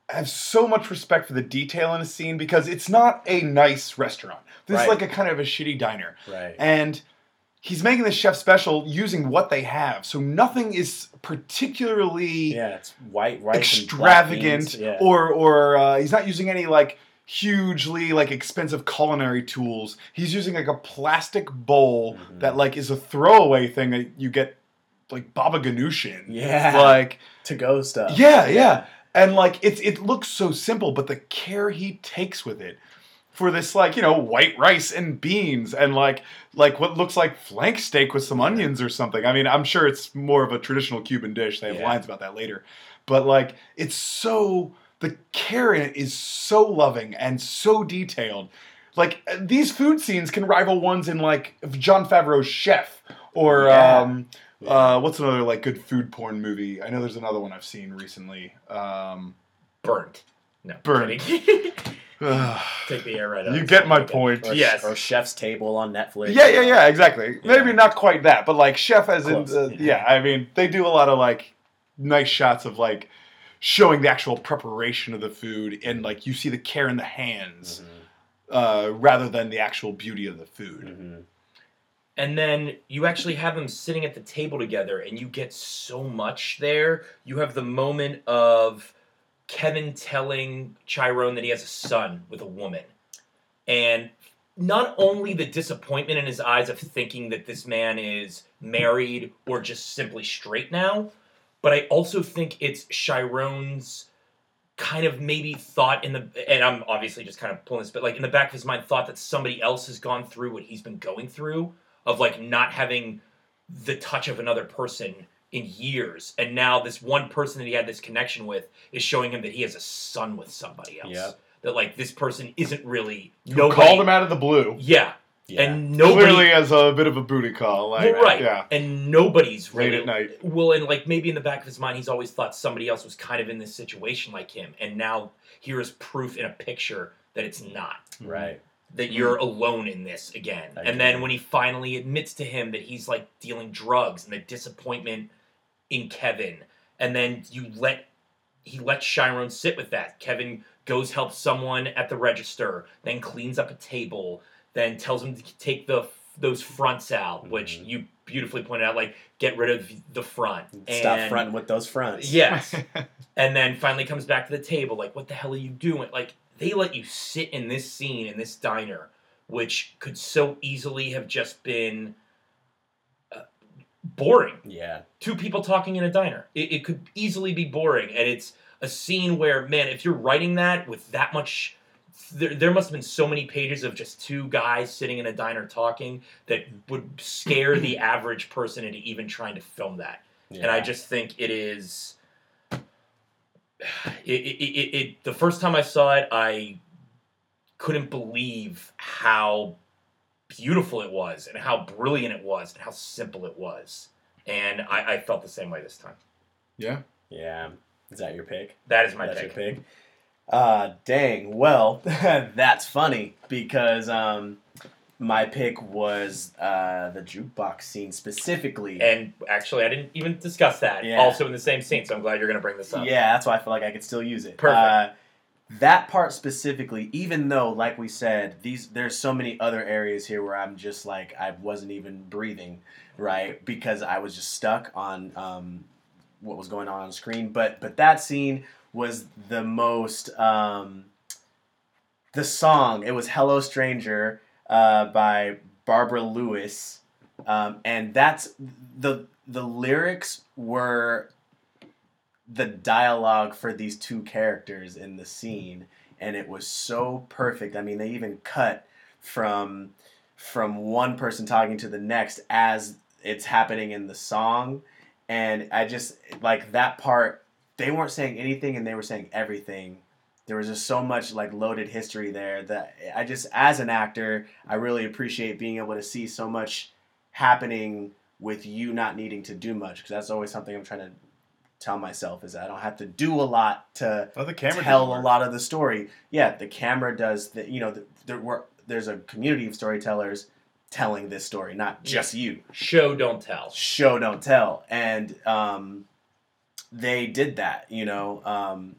have so much respect for the detail in a scene because it's not a nice restaurant. This Right. is like a kind of a shitty diner. right. And he's making the chef special using what they have. So nothing is particularly yeah, it's white rice. extravagant beans. Yeah. or or uh, he's not using any like hugely like expensive culinary tools. He's using like a plastic bowl Mhm. that like is a throwaway thing that you get like baba ganoush in. Yeah. Like to go stuff. yeah, yeah. And like it's it looks so simple, but the care he takes with it for this like, you know, white rice and beans and like like what looks like flank steak with some onions or something. I mean, I'm sure it's more of a traditional Cuban dish. They have Yeah. lines about that later. But like it's so the care in it is so loving and so detailed. Like these food scenes can rival ones in like Jon Favreau's Chef or Yeah. um uh, what's another like good food porn movie? I know there's another one I've seen recently. Um, Burnt. No. Burnt. Take the air right out. you get it. my point. Or, Yes. or Chef's Table on Netflix. Yeah, yeah, yeah, exactly. Yeah. Maybe not quite that, but like chef as Close, in, uh, yeah. yeah. I mean, they do a lot of like nice shots of like showing the actual preparation of the food, and like you see the care in the hands uh, rather than the actual beauty of the food. Mhm. And then you actually have them sitting at the table together and you get so much there. You have the moment of kevin telling chiron that he has a son with a woman. And not only the disappointment in his eyes of thinking that this man is married or just simply straight now but i also think it's chiron's kind of maybe thought in the and i'm obviously just kind of pulling this but like in the back of his mind thought that somebody else has gone through what he's been going through of like not having the touch of another person in years and now this one person that he had this connection with is showing him that he has a son with somebody else Yep. that like this person isn't really Who nobody called him out of the blue, yeah, Yeah. and nobody clearly as a bit of a booty call. Like, well, right yeah, and nobody's late really at night. well, and like maybe in the back of his mind, he's always thought somebody else was kind of in this situation like him, and now here is proof in a picture that it's not Right. That you're alone in this again. And then when he finally admits to him that he's like dealing drugs and the disappointment in Kevin, and then you let he lets Chiron sit with that. Kevin goes help someone at the register, then cleans up a table, then tells him to take the those fronts out, which Mhm. you beautifully pointed out, like get rid of the front. Stop And- fronting with those fronts. Yes. and then finally comes back to the table, like, what the hell are you doing? Like, they let you sit in this scene in this diner, which could so easily have just been uh, boring. Yeah. Two people talking in a diner. It, it could easily be boring. And it's a scene where, man, if you're writing that with that much. There, there must have been so many pages of just two guys sitting in a diner talking that would scare the average person into even trying to film that yeah. and I just think it is. It, it, it, it the first time I saw it, I couldn't believe how beautiful it was, and how brilliant it was, and how simple it was, and I, I felt the same way this time. Yeah. Yeah. Is that your pick? That is my That's pick. your pick. Uh, dang. Well, that's funny because um, my pick was uh, the jukebox scene specifically. And actually, I didn't even discuss that. Yeah. Also in the same scene, so I'm glad you're going to bring this up. Yeah, that's why I feel like I could still use it. Perfect. Uh, that part specifically, even though, like we said, these there's so many other areas here where I'm just like I wasn't even breathing, right? Because I was just stuck on um, what was going on on screen. But but that scene was the most. Um, the song it was "Hello Stranger" uh, by Barbara Lewis, um, and that's the the lyrics were the dialogue for these two characters in the scene and it was so perfect. I mean they even cut from from one person talking to the next as it's happening in the song. And i just like that part they weren't saying anything and they were saying everything there was just so much like loaded history there that i just as an actor i really appreciate being able to see so much happening with you not needing to do much because that's always something i'm trying to tell myself is that I don't have to do a lot to Oh, the camera tell a lot of the story. Yeah, the camera does the you know the, there were there's a community of storytellers telling this story, not just you. Show don't tell. Show don't tell, and um, they did that. You know, um,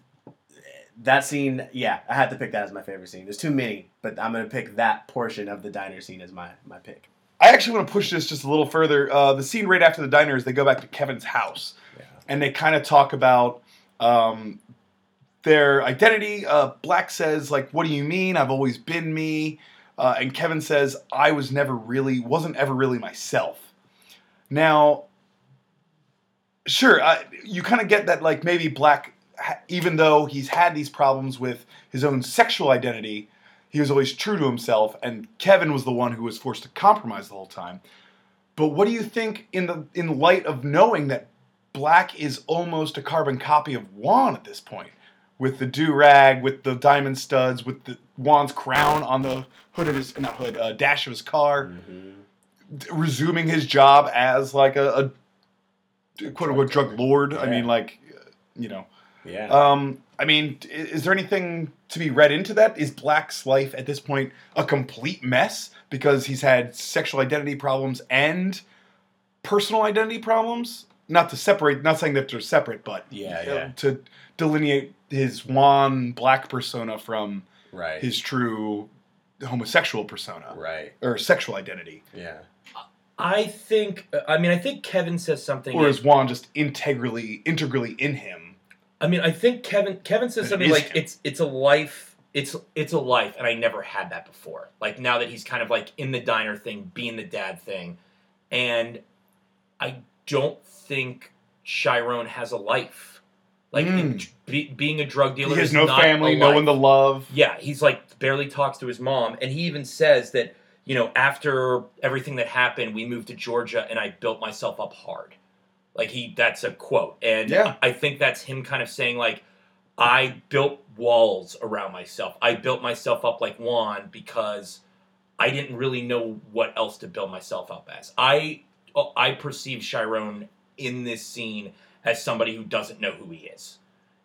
that scene. Yeah, I had to pick that as my favorite scene. There's too many, but I'm gonna pick that portion of the diner scene as my my pick. I actually want to push this just a little further. Uh, the scene right after the diner is they go back to Kevin's house, Yeah. and they kind of talk about um, their identity. Uh, Black says, "Like, what do you mean? I've always been me," uh, and Kevin says, "I was never really, wasn't ever really myself." Now, sure, I, you kind of get that, like maybe Black, even though he's had these problems with his own sexual identity, he was always true to himself, and Kevin was the one who was forced to compromise the whole time. But what do you think in the in light of knowing that Black is almost a carbon copy of Juan at this point, with the do rag, with the diamond studs, with the Juan's crown on the hood of his not hood uh, dash of his car, d- resuming his job as like a, a quote unquote drug lord. I mean, like you know. Yeah. Um, I mean, is there anything to be read into that? Is Black's life at this point a complete mess because he's had sexual identity problems and personal identity problems? Not to separate, not saying that they're separate, but Yeah, uh, yeah. to delineate his Juan Black persona from right. his true homosexual persona right. or sexual identity, Yeah. I think. I mean, I think Kevin says something. or is Juan just integrally, integrally in him? I mean, I think Kevin Kevin says something is like it's it's a life it's it's a life and I never had that before. Like now that he's kind of like in the diner thing, being the dad thing. And I don't think Chiron has a life. Like Mm. it- be, being a drug dealer He has no family, no one to love. Yeah, he's like barely talks to his mom, and he even says that you know after everything that happened, we moved to Georgia, and I built myself up hard. Like he, that's a quote, and Yeah. I think that's him kind of saying like, I built walls around myself. I built myself up like Juan because I didn't really know what else to build myself up as. I I perceive Chiron in this scene as somebody who doesn't know who he is.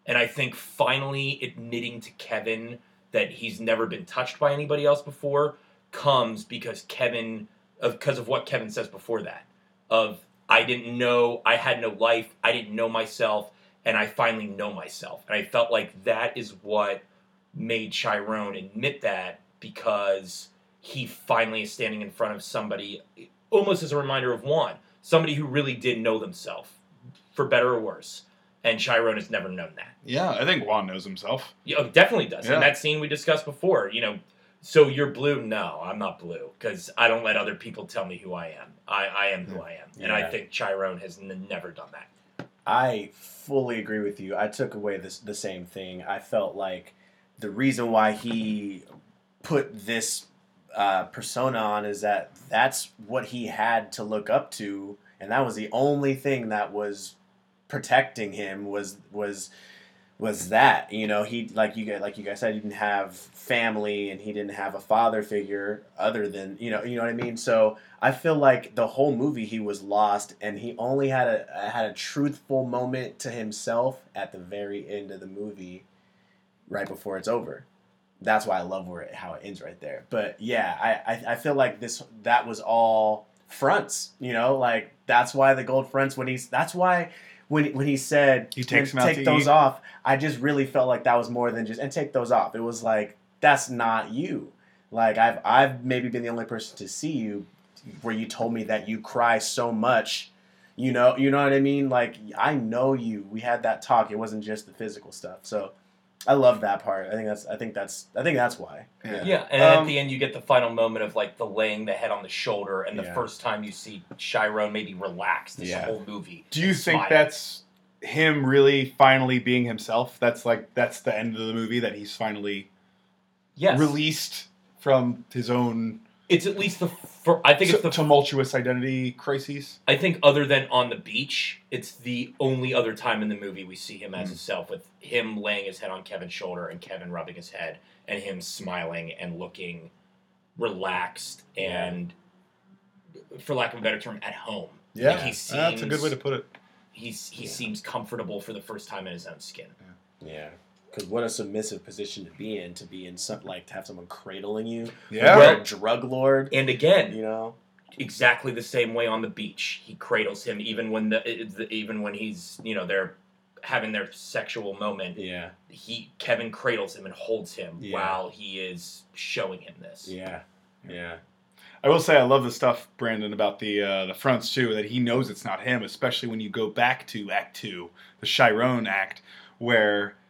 And I think finally admitting to Kevin that he's never been touched by anybody else before comes because Kevin of because of what Kevin says before that of I didn't know I had no life I didn't know myself and I finally know myself and I felt like that is what made Chiron admit that because he finally is standing in front of somebody almost as a reminder of Juan somebody who really did know themselves for better or worse and Chiron has never known that Yeah, I think Juan knows himself. yeah, oh, definitely does. Yeah. And that scene we discussed before, you know, so you're blue? No, I'm not blue because I don't let other people tell me who I am. I, I am who I am, and I think Chiron has n- never done that. I fully agree with you. I took away this the same thing. I felt like the reason why he put this uh, persona on is that that's what he had to look up to, and that was the only thing that was protecting him was was was that you know he like you guys like you guys said he didn't have family and he didn't have a father figure other than you know you know what I mean? So I feel like the whole movie he was lost and he only had a had a truthful moment to himself at the very end of the movie right before it's over. That's why I love where it, how it ends right there. But yeah I, I I feel like this that was all fronts you know? Like that's why the gold fronts when he's that's why when when he said He takes "And out take those eat." off I just really felt like that was more than just and take those off. It was like that's not you. Like I've I've maybe been the only person to see you where you told me that you cry so much you know you know what I mean? Like I know you. We had that talk. It wasn't just the physical stuff. So I love that part I think that's I think that's I think that's why Yeah. Yeah, and at Um, the end you get the final moment of like the laying the head on the shoulder, and the Yeah. first time you see Chiron maybe relax this Yeah. whole movie. Do you think Smile. that's him really finally being himself? That's like that's the end of the movie that he's finally Yes, released from his own it's at least the. For, I think it's the tumultuous identity crises. I think other than on the beach, it's the only other time in the movie we see him Mm. as himself, with him laying his head on Kevin's shoulder and Kevin rubbing his head, and him smiling and looking relaxed and, for lack of a better term, at home. Like he seems, that's a good way to put it. He's he Yeah. seems comfortable for the first time in his own skin. yeah because what a submissive position to be in to be in some like to have someone cradling you Yeah. You're a drug lord And again, you know exactly the same way on the beach. He cradles him even when the it- even when he's you know they're having their sexual moment. yeah He Kevin cradles him and holds him Yeah. while he is showing him this. yeah yeah I will say I love the stuff Brandon about the uh, the fronts too. That he knows it's not him, especially when you go back to Act Two, the Chiron Act, where the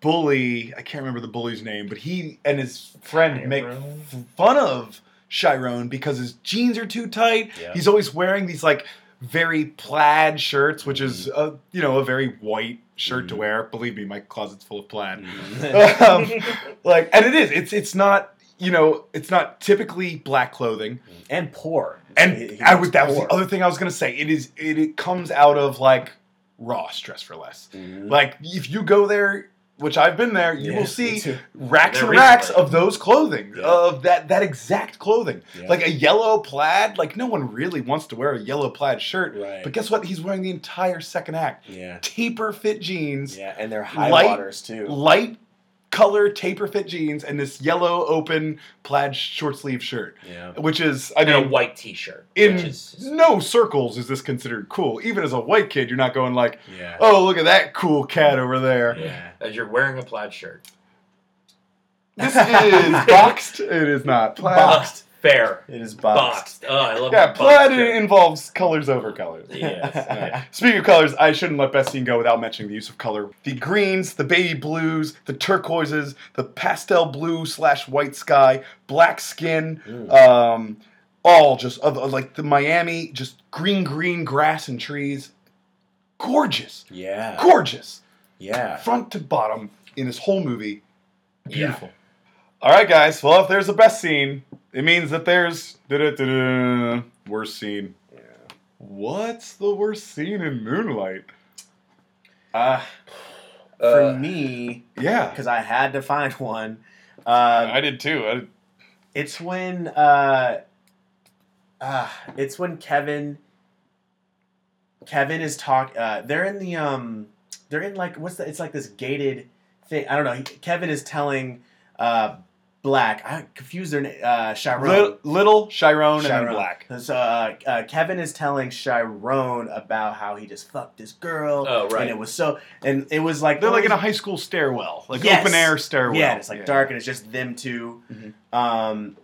bully I can't remember the bully's name, but he and his friend make Chiron? f- fun of Chiron because his jeans are too tight. Yeah. He's always wearing these like very plaid shirts, which is a, you know a very white shirt to Mhm. wear. Believe me, my closet's full of plaid. Mhm. um, like, and it is. It's it's not you know it's not typically black clothing. and poor And He- he I was that was the other thing I was gonna say. It is it, it comes out of like Ross dress for less. Mhm. Like if you go there, which I've been there, you Yeah, will see too. racks There and racks recently. of those clothing Yeah. of that that exact clothing. Yeah. Like a yellow plaid. Like no one really wants to wear a yellow plaid shirt. right But guess what? He's wearing the entire second act. yeah Taper fit jeans, yeah and they're high Light- waters too light color taper fit jeans, and this yellow open plaid short sleeve shirt. yeah Which is I And a white T-shirt, in which is no circles is this considered cool. Even as a white kid, you're not going like, yeah "Oh, look at that cool cat over there." yeah as you're wearing a plaid shirt. This is boxed. It is not plaid. Boxed. Fair. it is boxed Boxed. Oh, I love it. Yeah, plaid involves colors over colors. Yes. yeah. Speaking of colors, I shouldn't let best scene go without mentioning the use of color. The greens, the baby blues, the turquoises, the pastel blue slash white sky, black skin, Mm. um, all just of, like the Miami, just green, green grass and trees. Gorgeous, yeah gorgeous, yeah front to bottom in this whole movie. Yeah. All right, guys. Well, if there's a best scene, it means that there's worst scene. yeah What's the worst scene in Moonlight? uh for me Yeah, because I had to find one. Uh, I did too. I, it's when uh, it's when Kevin Kevin is talk. They're in the um, they're in like what's the? It's like this gated thing. I don't know. Kevin is telling Black. I confused their name. Uh, Chiron. Little, little Chiron, and Chiron. then Black. So uh, uh, Kevin is telling Chiron about how he just fucked this girl. Oh, right. And it was so, and it was like They're like in a high school stairwell, like Yes. open air stairwell. Yeah, it's like dark and it's just them 2 Mhm. Um,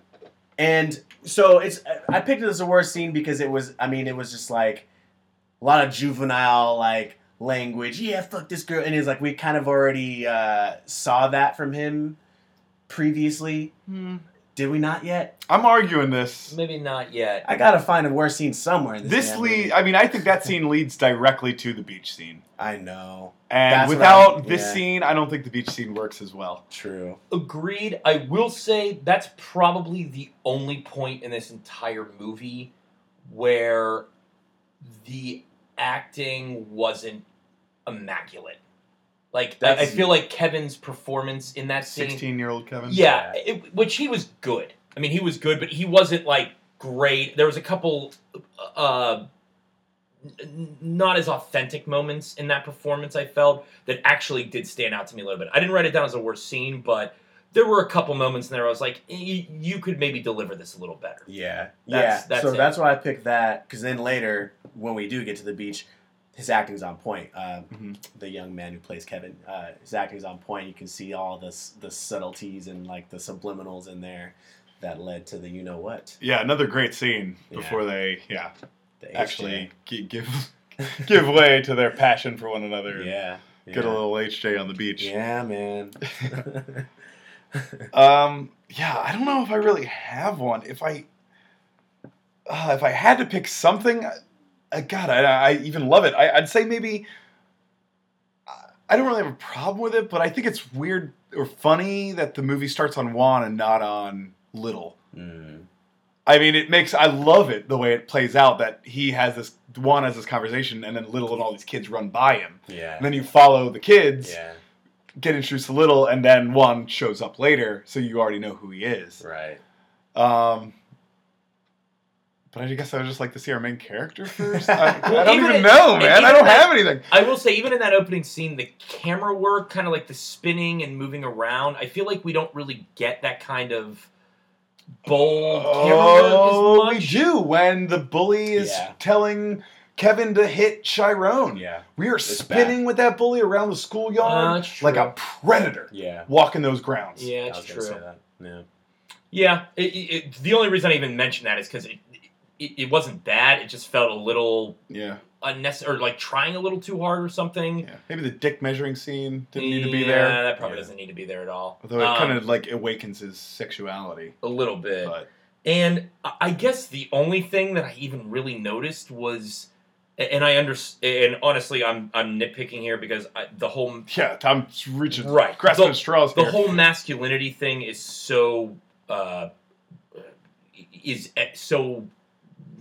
and so it's I picked it as the worst scene because it was I mean it was just like a lot of juvenile like language. Yeah, fuck this girl, and it's like we kind of already uh, saw that from him previously. Hmm. Did we not yet? I'm arguing this. Maybe not yet. I gotta find a worse scene somewhere. In this, This damn lead. I mean, I think that scene leads directly to the beach scene, I know. and That's what without I'm- this yeah. scene, I don't think the beach scene works as well. True. Agreed. I will say that's probably the only point in this entire movie where the acting wasn't immaculate. Like I, I feel like Kevin's performance in that scene, Sixteen-year-old Kevin. yeah, it, which he was good. I mean, he was good, but he wasn't like great. There was a couple uh, not as authentic moments in that performance. I felt that actually did stand out to me a little bit. I didn't write it down as a worst scene, but there were a couple moments in there. I was like, "Y- you could maybe deliver this a little better. Yeah. That's- yeah. that's so it. that's why I picked that because then later when we do get to the beach, his acting's on point. Uh, Mhm. The young man who plays Kevin, uh, his acting's on point. You can see all the the subtleties and like the subliminals in there that led to the you know what. yeah, another great scene Yeah. before they, yeah, The actually gi- give give way to their passion for one another. and yeah. Get a little HJ on the beach. Yeah, man. Um, yeah, I don't know if I really have one. If I, uh, if I had to pick something, uh, God, I, I even love it. I, I'd say maybe. I- I don't really have a problem with it, but I think it's weird or funny that the movie starts on Juan and not on Little. Mm. I mean, it makes I love it the way it plays out that he has this Juan has this conversation and then Little and all these kids run by him. Yeah. And then you follow the kids, Yeah. get introduced to Little, and then Juan shows up later, so you already know who he is. Right. Um, but I guess I would just like to see our main character first. I, I don't even even it- know, man. I don't that- have anything. I will say, even in that opening scene, the camera work, kind of like the spinning and moving around, I feel like we don't really get that kind of bold camera work Oh, as we do when the bully is Yeah. telling Kevin to hit Chiron. Yeah. We are It's spinning with that bully around the schoolyard Uh, like a predator Yeah. walking those grounds. Yeah, I it's was true. say that. Yeah. Yeah, it, it, it- the only reason I even mention that is because it, it it wasn't bad. It just felt a little Yeah. unnecessary, or like trying a little too hard or something. yeah. Maybe the dick measuring scene didn't need to be Yeah, there. that probably Yeah. doesn't need to be there at all. Although it Um, kind of like awakens his sexuality. a little bit. But And I I guess the only thing that I even really noticed was, and I understand. And honestly, I'm I'm nitpicking here because I, the whole yeah, I'm reaching Right. grasping The- at straws the here. whole masculinity thing is so uh, is eh, so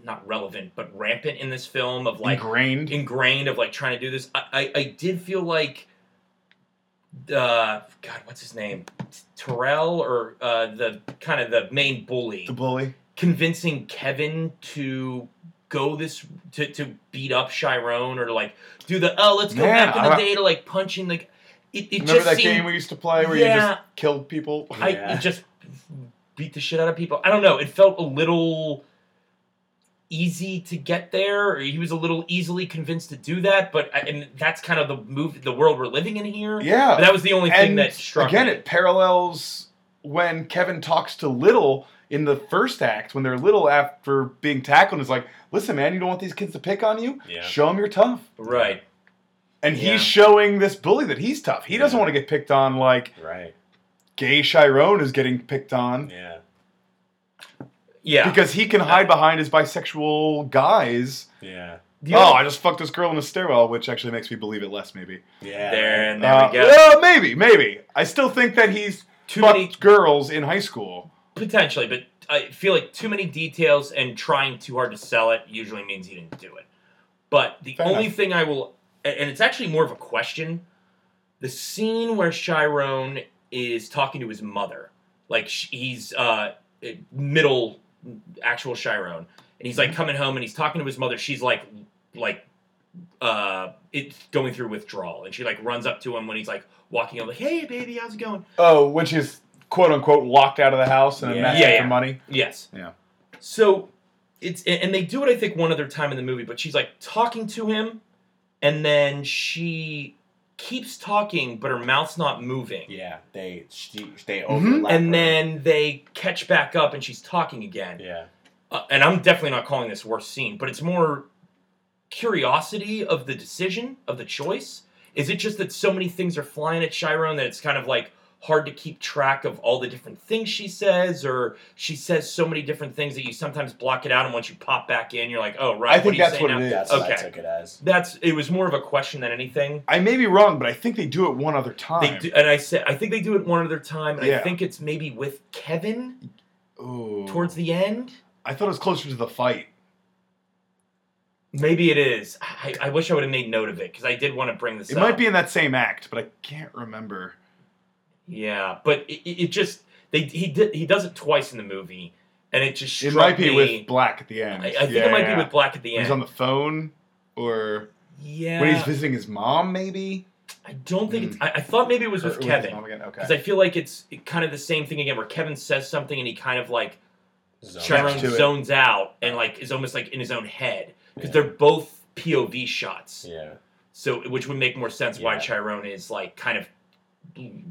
not relevant but rampant in this film of like ingrained. ingrained of like trying to do this. I I, I did feel like. Uh, God, what's his name? Terrell or uh, the kind of the main bully the bully. convincing Kevin to go this to, to beat up Chiron or to like do the oh let's go Man, back in the I- day to like punching the. It, it Remember just that seemed, game we used to play where you just killed people? I Yeah. it just beat the shit out of people. I don't know. It felt a little easy to get there. Or he was a little easily convinced to do that, but I- and that's kind of the move, the world we're living in here. Yeah. But that was the only thing and that struck again, me. it parallels when Kevin talks to Little in the first act when they're little after being tackled. And is like, listen, man, you don't want these kids to pick on you. Yeah. Show them you're tough. right. And Yeah. he's showing this bully that he's tough. He doesn't want to get picked on like Right. gay Chiron is getting picked on Yeah. Yeah. because he can hide behind his bisexual guys. Yeah. The oh, I just fucked this girl in the stairwell, which actually makes me believe it less, maybe. Yeah. there and there Uh, we go. well, maybe, maybe. I still think that he's Too fucked many girls in high school. Potentially, but I feel like too many details and trying too hard to sell it usually means he didn't do it. But the Fair only enough. thing I will, and it's actually more of a question the scene where Chiron is talking to his mother, like sh- he's uh, middle actual Chiron, and he's like coming home and he's talking to his mother. She's like, like, uh, it's going through withdrawal, and she like runs up to him when he's like walking up, like, "Hey, baby, how's it going?" Oh, which is quote unquote locked out of the house and Yeah. then asking Yeah, yeah. for money. Yes. Yeah. So it's and they do it I think one other time in the movie, but she's like talking to him, and then she keeps talking, but her mouth's not moving. Yeah, they she, they Mhm. overlap. And her. then they catch back up, and she's talking again. yeah, Uh, and I'm definitely not calling this worst scene, but it's more curiosity of the decision of the choice. Is it just that so many things are flying at Chiron that it's kind of like hard to keep track of all the different things she says, or she says so many different things that you sometimes block it out, and once you pop back in, you're like, oh right. I what think do you that's say what now? it is. that's what I Okay. took it as. That's it was more of a question than anything. I may be wrong, but I think they do it one other time. They do, and I said I think they do it one other time, and Yeah. I think it's maybe with Kevin Ooh. towards the end. I thought it was closer to the fight. Maybe it is. I, I wish I would have made note of it because I did want to bring this It up. might be in that same act, but I can't remember. Yeah, but it, it it just they he did he does it twice in the movie, and it just It might be me. with Black at the end. I, I think Yeah, it might yeah. be with Black at the When end. He's on the phone, or yeah, when he's visiting his mom, maybe. I don't think it's. Hmm. I, I thought maybe it was Or- with Kevin mom again? Okay. because I feel like it's kind of the same thing again, where Kevin says something and he kind of like Zone. Chiron zones out and like is almost like in his own head because Yeah. they're both POV shots. Yeah, So, which would make more sense why Chiron is like kind of l-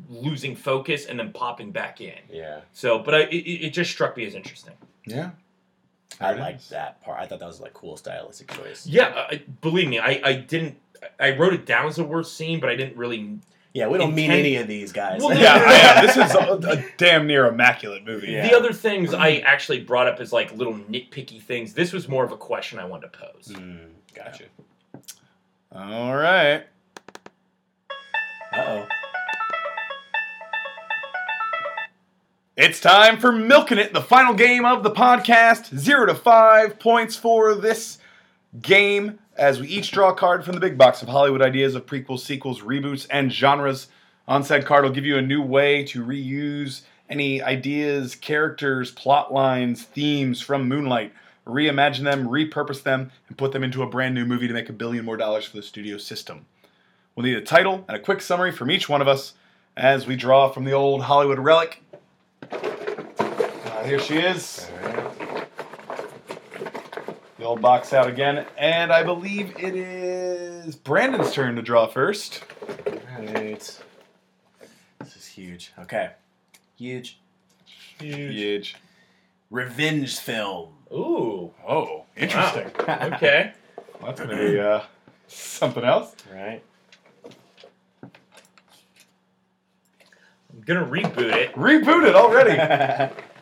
losing focus and then popping back in. yeah. So, but I, it, it just struck me as interesting. yeah. I There it liked that part. I thought that was like cool stylistic choice. Yeah, I, believe me, I, I didn't. I wrote it down as a worst scene, but I didn't really. Yeah, we don't mean any of these guys. Well, Yeah, I, this is a, a damn near immaculate movie. Yeah. The other things I actually brought up as like little nitpicky things. This was more of a question I wanted to pose. Mm, gotcha. All right. Uh oh. It's time for Milking It, the final game of the podcast. Zero to five points for this game as we each draw a card from the big box of Hollywood ideas of prequels, sequels, reboots, and genres. On said card will give you a new way to reuse any ideas, characters, plot lines, themes from Moonlight, reimagine them, repurpose them, and put them into a brand new movie to make a billion more dollars for the studio system. We'll need a title and a quick summary from each one of us as we draw from the old Hollywood relic. Here she is. The old box out again. And I believe it is Brandon's turn to draw first. Right. This is huge. Okay. Huge. Huge. Revenge film. Ooh, Oh, interesting. okay. That's going to be uh, something else. Right. I'm gonna reboot it. Reboot it already.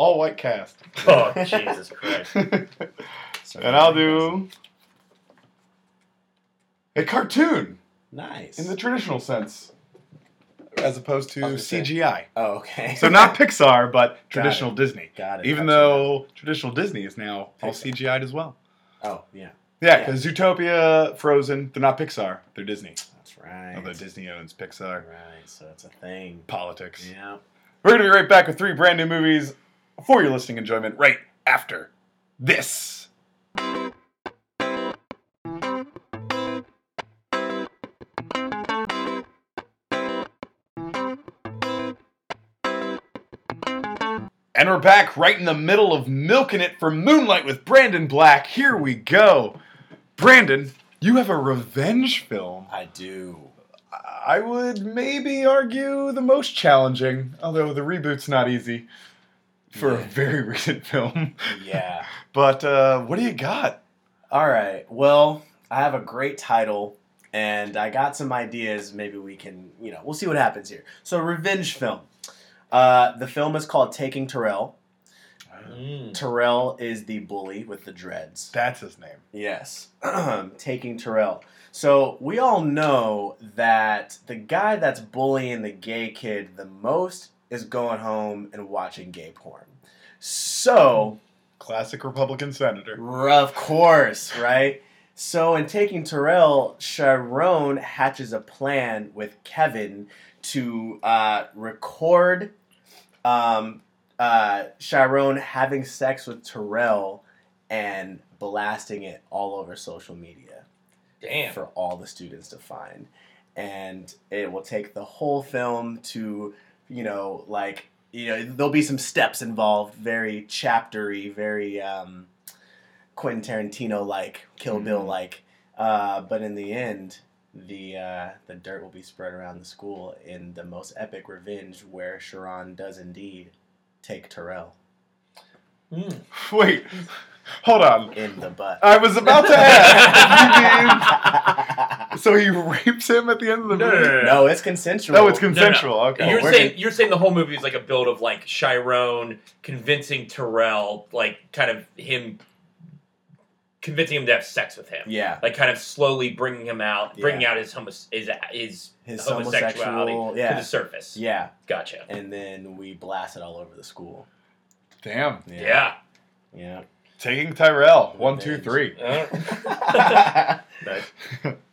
All white cast. Oh Jesus Christ! and I'll do a cartoon Nice. in the traditional sense, as opposed to I say. CGI. oh, okay. So not Pixar, but traditional Disney. Got it. Even though traditional Disney is now all CGI'd as well. Oh, yeah. Yeah, Yeah. because Zootopia, Frozen, they're not Pixar. They're Disney. That's right. Although Disney owns Pixar. Right. So it's a thing. Politics. Yeah. We're going to be right back with three brand new movies for your listening enjoyment right after this. And we're back right in the middle of milking it for Moonlight with Brandon Black. Here we go. Brandon, you have a revenge film. I do. I would maybe argue the most challenging, although the reboot's not easy for a very recent film. Yeah. But uh, what do you got? All right. Well, I have a great title, and I got some ideas. Maybe we can, you know, we'll see what happens here. So, revenge film. Uh, the film is called Taking Terrell. Mm. Terrell is the bully with the dreads. That's his name. Yes. Taking Terrell. So we all know that the guy that's bullying the gay kid the most is going home and watching gay porn. So, Classic Republican senator. of course, right? So in Taking Terrell, Sharon hatches a plan with Kevin to uh, record um, uh, Sharon having sex with Terrell and blasting it all over social media Damn. for all the students to find. and it will take the whole film to, you know, like you know, there'll be some steps involved, very chaptery, very um, Quentin Tarantino like, Kill Bill like. Uh, but in the end, the uh, the dirt will be spread around the school in the most epic revenge, where Sharon does indeed take Terrell Mm. Wait, hold on. in the butt. I was about to ask. you mean- so he rapes him at the end of the No, movie? no, no, no, it's consensual. No, it's consensual. Okay. You're we're saying you're saying the whole movie is like a build of like Chiron convincing Terrell, like kind of him convincing him to have sex with him, yeah, like kind of slowly bringing him out, bringing Yeah. out his homos- his his, his homosexuality homosexual. to the surface. yeah, Gotcha. and then we blast it all over the school. Damn. Yeah. yeah. Taking Tyrell. One, two, three. two, Revenge. Uh, nice.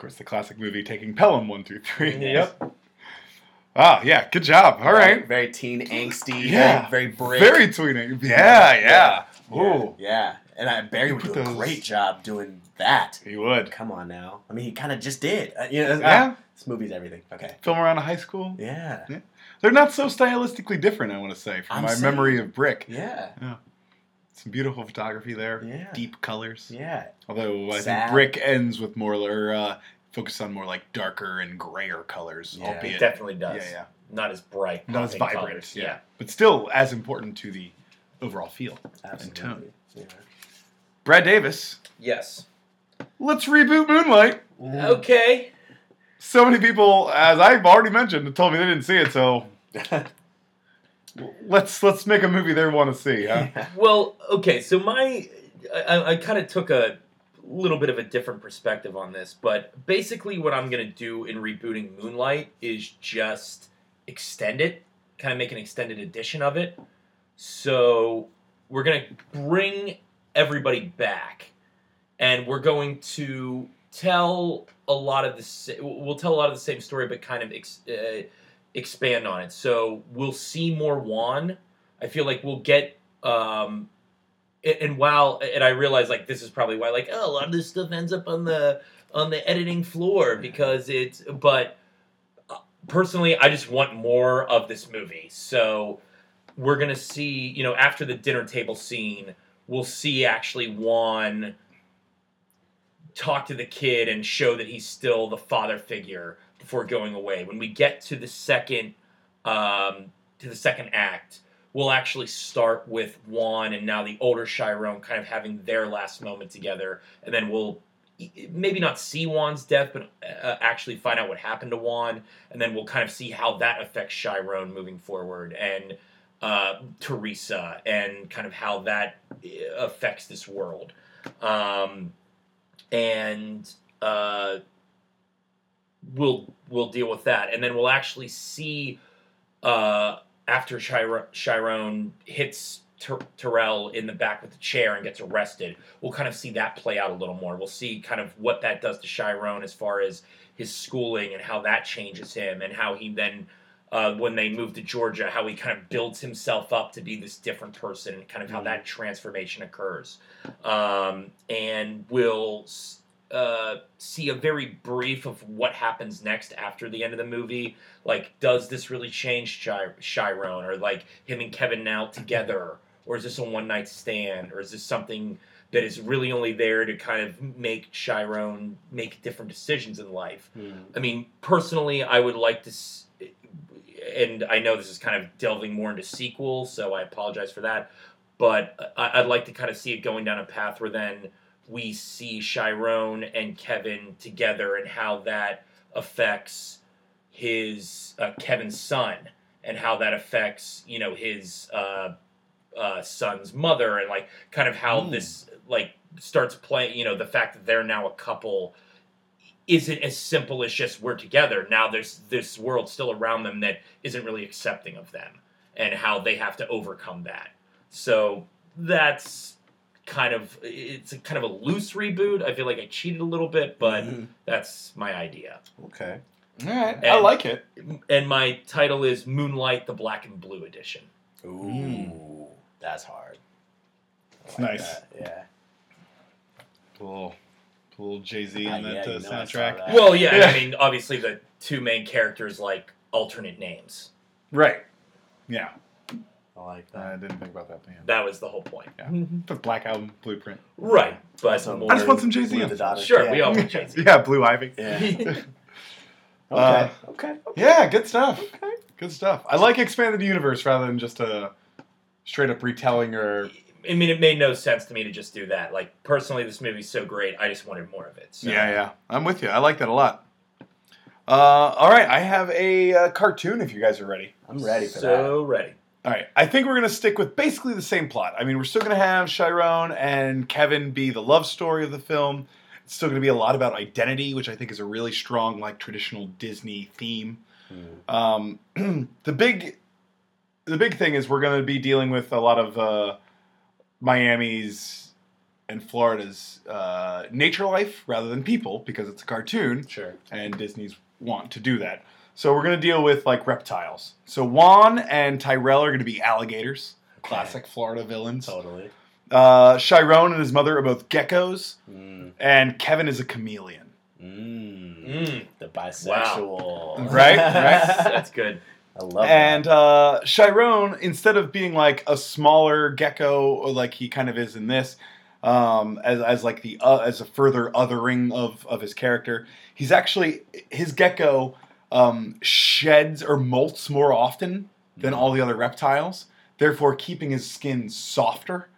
Of course, the classic movie Taking Pelham. One, two, three. Yep. Ah, yeah. Good job. All right. Very- very teen angsty. Yeah. very, very brick. Very tweening. Yeah, yeah. Yeah, Ooh. yeah. And I, Barry would do Put a great job doing that. He would. Come on now. I mean, he kind of just did. Uh, you know, Yeah. ah, this movie's everything. Okay. Film around a high school. Yeah. yeah. They're not so stylistically different, I want to say, from I'm my saying. memory of Brick. Yeah. Yeah. Some beautiful photography there. Yeah. Deep colors. Yeah. Although I Sad. think Brick ends with more, or uh, focus on more like darker and grayer colors, Yeah. It definitely does. Yeah, yeah. Not as bright. not as vibrant. colors. Yeah. but still as important to the overall feel. Absolutely. tone. Yeah. Brad Davis, Yes. let's reboot Moonlight. Okay. So many people, as I've already mentioned, told me they didn't see it. So let's let's make a movie they want to see. Huh? Well, okay, so my I, I kind of took a little bit of a different perspective on this, but basically what I'm gonna do in rebooting Moonlight is just extend it, kind of make an extended edition of it. So we're gonna bring everybody back, and we're going to tell a lot of the we'll tell a lot of the same story, but kind of ex, uh, expand on it. So we'll see more Juan. I feel like we'll get um and, while and I realize like this is probably why like oh a lot of this stuff ends up on the on the editing floor because it's but uh, personally I just want more of this movie. So we're to see, you know, after the dinner table scene, we'll see actually Juan talk to the kid and show that he's still the father figure before going away. When we get to the second um, to the second act, we'll actually start with Juan and now the older Chiron kind of having their last moment together, and then we'll maybe not see Juan's death, but uh, actually find out what happened to Juan, and then we'll kind of see how that affects Chiron moving forward and uh, Teresa and kind of how that uh, affects this world. Um, and uh, we'll we'll deal with that, and then we'll actually see uh, after Chiron, Chiron hits Ter- Terrell in the back with the chair and gets arrested. We'll kind of see that play out a little more. We'll see kind of what that does to Chiron as far as his schooling and how that changes him, and how he then. Uh, when they move to Georgia, how he kind of builds himself up to be this different person, and kind of how that transformation occurs um, and we'll uh, see a very brief of what happens next after the end of the movie. Like, does this really change Chi- Chiron, or like him and Kevin now together, or is this a one night stand, or is this something that is really only there to kind of make Chiron make different decisions in life? Hmm. I mean, personally, I would like to, s- and I know this is kind of delving more into sequel, so I apologize for that. But I- I'd like to kind of see it going down a path where then we see Chiron and Kevin together and how that affects his uh, Kevin's son and how that affects you know his uh, uh, son's mother and like kind of how Mm. this like starts playing you know the fact that they're now a couple isn't as simple as just we're together now there's this world still around them that isn't really accepting of them and how they have to overcome that so that's kind of it's a kind of a loose reboot i feel like i cheated a little bit but Mhm. that's my idea Okay. All right, I like it. and my title is moonlight the black and blue edition Ooh, that's hard. I It's nice. that, Yeah. Cool. Cool. Jay Z on that yeah, uh, you know I saw soundtrack. that. Well, yeah, and I mean, obviously the two main characters like alternate names. Right. Yeah. I like that. I didn't think about that. But yeah. That was the whole point. Yeah. The Black Album Blueprint. Right, but Also, more, I just want some Jay Z. Blue the it. Sure, yeah. we all want Jay Z. Yeah, Blue Ivy. Yeah. okay. Uh, okay. Yeah, good stuff. Okay. Good stuff. I like expanded universe rather than just a straight up retelling or I mean, it made no sense to me to just do that. Like personally, this movie's so great, I just wanted more of it. So. Yeah, yeah. I'm with you. I like that a lot. Uh, all right, I have a uh, cartoon if you guys are ready. I'm ready for that. so ready. All right, I think we're going to stick with basically the same plot. I mean, we're still going to have Chiron and Kevin be the love story of the film. It's still going to be a lot about identity, which I think is a really strong, like, traditional Disney theme. Hmm. Um, the big, the big thing is we're going to be dealing with a lot of uh, Miami's and Florida's uh, nature life rather than people because it's a cartoon Sure. and Disney's want to do that. So we're gonna deal with like reptiles. So Juan and Tyrell are gonna be alligators, classic Florida villains. Totally. Uh, Chiron and his mother are both geckos, Mm. and Kevin is a chameleon. Mm. Mm, The bisexual. Right, right. that's good. I love it. And that. uh, Chiron, instead of being like a smaller gecko, or like he kind of is in this, um, as, as like the uh, as a further othering of of his character, he's actually his gecko um, sheds or molts more often than all the other reptiles, therefore keeping his skin softer,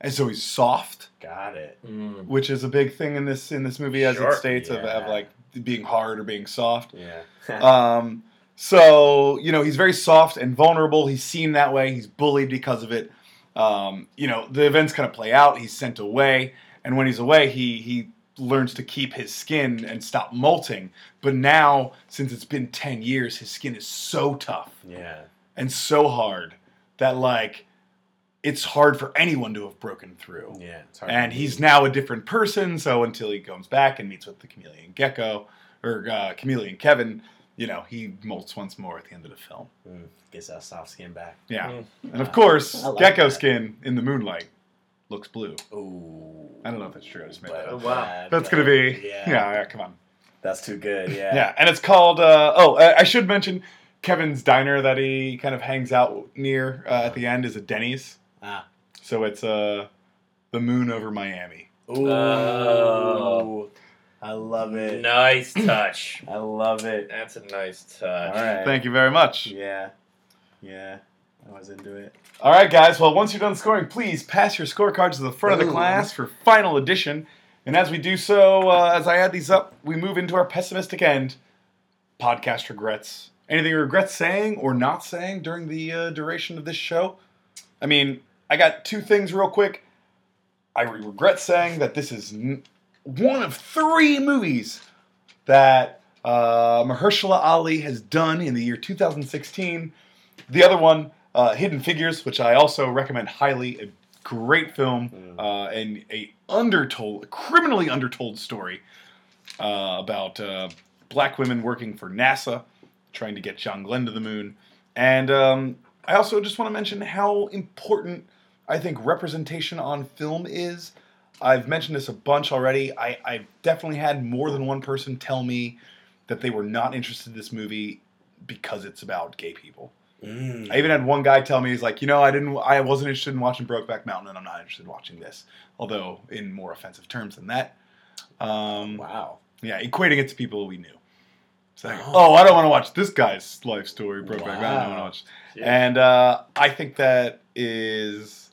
and so he's soft, Got it. Mm. which is a big thing in this in this movie, as Sure. it states of, of like being hard or being soft. Yeah. Um, so you know he's very soft and vulnerable. He's seen that way. He's bullied because of it. Um, you know the events kind of play out. He's sent away, and when he's away, he he learns to keep his skin and stop molting. But now, since it's been ten years, his skin is so tough yeah. and so hard that like it's hard for anyone to have broken through Yeah. It's hard and he's now a different person. So until he comes back and meets with the chameleon gecko or uh, chameleon Kevin, you know, he molts once more at the end of the film. Mm. Gets that soft skin back. Yeah, Mm. and of course, like gecko that. skin in the moonlight looks blue. Ooh. I don't know if that's true. I just made But that up. Wow. That's gonna be Yeah. yeah. yeah, come on. That's too good. Yeah. Yeah, and it's called. Uh, oh, I, I should mention Kevin's diner that he kind of hangs out near uh, at the end is a Denny's. Ah. So it's uh, the moon over Miami. Ooh. Oh. I love it. Nice touch. I love it. That's a nice touch. right. Thank you very much. Yeah. Yeah. I was into it. All right, guys. Well, once you're done scoring, please pass your scorecards to the front of the Ooh. class for final edition. And as we do so, uh, as I add these up, we move into our pessimistic end podcast regrets. Anything you regret saying or not saying during the uh, duration of this show? I mean, I got two things real quick. I regret saying that this is n- one of three movies that uh, Mahershala Ali has done in the year 2016. The other one, uh, Hidden Figures, which I also recommend highly. A great film uh, and a undertold, criminally undertold story uh, about uh, black women working for NASA, trying to get John Glenn to the moon. And um, I also just want to mention how important I think representation on film is. I've mentioned this a bunch already. I, I've definitely had more than one person tell me that they were not interested in this movie because it's about gay people. Mm. I even had one guy tell me he's like, you know, I didn't, I wasn't interested in watching Brokeback Mountain, and I'm not interested in watching this, although in more offensive terms than that. Um, Wow. Yeah, equating it to people we knew. It's like, Oh. oh, I don't want to watch this guy's life story, Brokeback Mountain. I don't want to watch. Yeah. And uh, I think that is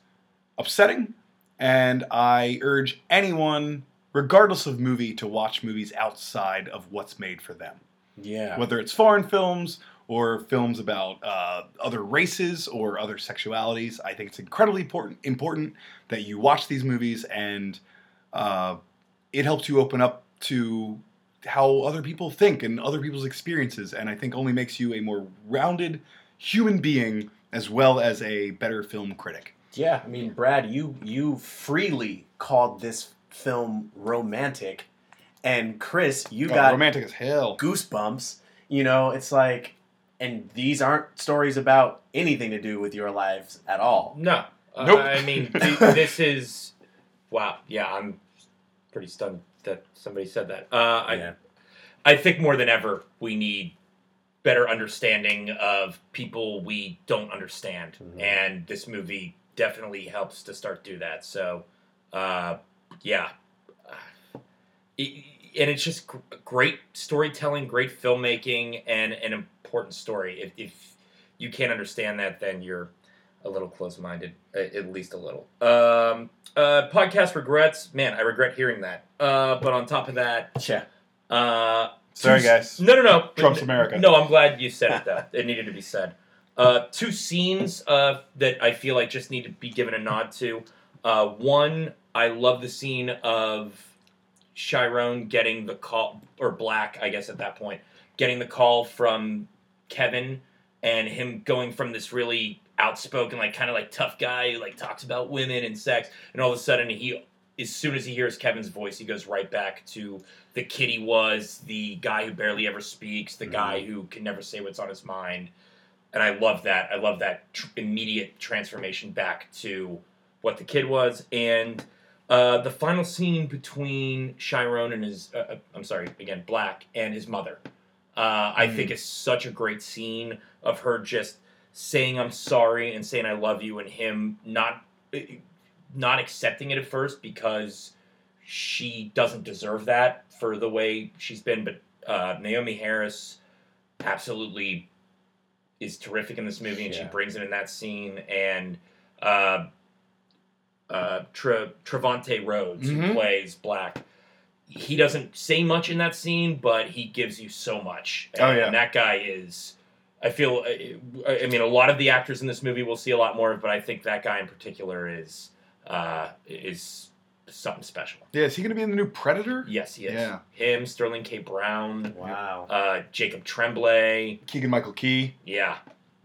upsetting, and I urge anyone, regardless of movie, to watch movies outside of what's made for them Yeah. whether it's foreign films or films about uh, other races or other sexualities. I think it's incredibly important important that you watch these movies and uh, it helps you open up to how other people think and other people's experiences, and I think only makes you a more rounded human being as well as a better film critic. Yeah, I mean, Brad, you you freely called this film romantic, and Chris, you Oh, got romantic as hell. goosebumps. You know, it's like, and these aren't stories about anything to do with your lives at all. No. Uh, Nope. I mean, th- this is. Wow. Yeah, I'm pretty stunned that somebody said that. Uh, I yeah. I think more than ever we need better understanding of people we don't understand, Mhm. and this movie definitely helps to start do that. So, uh, yeah, It- and it's just gr- great storytelling, great filmmaking, and an important story. If, if you can't understand that, then you're a little close-minded, at least a little. Um, uh, podcast regrets, man, I regret hearing that. Uh, but on top of that, Yeah. uh, Sorry, guys. No, no, no. Trump's America. No, I'm glad you said it though. it needed to be said. Uh, two scenes uh, that I feel like just need to be given a nod to. Uh, one, I love the scene of Chiron getting the call, or Black, I guess at that point, getting the call from Kevin, and him going from this really outspoken, like kind of like tough guy who like talks about women and sex, and all of a sudden he, as soon as he hears Kevin's voice, he goes right back to the kid he was, the guy who barely ever speaks, the guy mm-hmm. who can never say what's on his mind. And I love that. I love that tr- immediate transformation back to what the kid was. And uh, the final scene between Chiron and his, uh, uh, I'm sorry, again, Black, and his mother, uh, I think is such a great scene of her just saying I'm sorry and saying I love you, and him not not accepting it at first because she doesn't deserve that for the way she's been. But uh, Naomie Harris absolutely is terrific in this movie, and she brings it in that scene. And uh, uh, Tre- Trevante Rhodes, who Mhm. plays Black, he doesn't say much in that scene, but he gives you so much. And, Oh, yeah. and that guy is. I feel. I I mean, a lot of the actors in this movie we'll see a lot more of, but I think that guy in particular is uh, is something special. Yeah, is he going to be in the new Predator? Yes, he is. Yeah. Him, Sterling K. Brown, Wow. uh, Jacob Tremblay. Keegan Michael Key. Yeah.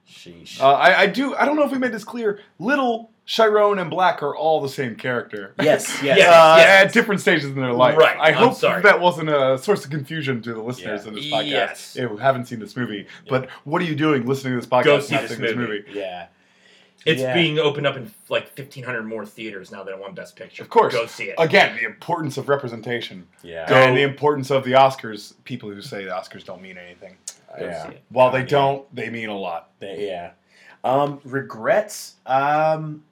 Sheesh. Uh, I, I do. I don't know if we made this clear. Little Chiron and Black are all the same character. yes. Yes. Yeah. Uh, yes. At different stages in their life. Right, I hope that wasn't a source of confusion to the listeners Yeah. in this podcast Yes. who haven't seen this movie. But what are you doing listening to this podcast? Go see this seeing this movie. movie? Yeah. It's Yeah. being opened up in like 1,500 more theaters now that it won Best Picture. Of course. Go see it. Again, the importance of representation Yeah. Go- and the importance of the Oscars. People who say the Oscars don't mean anything. Go yeah. see it. While they Yeah. don't, they mean a lot. They, yeah. Um, regrets. Um,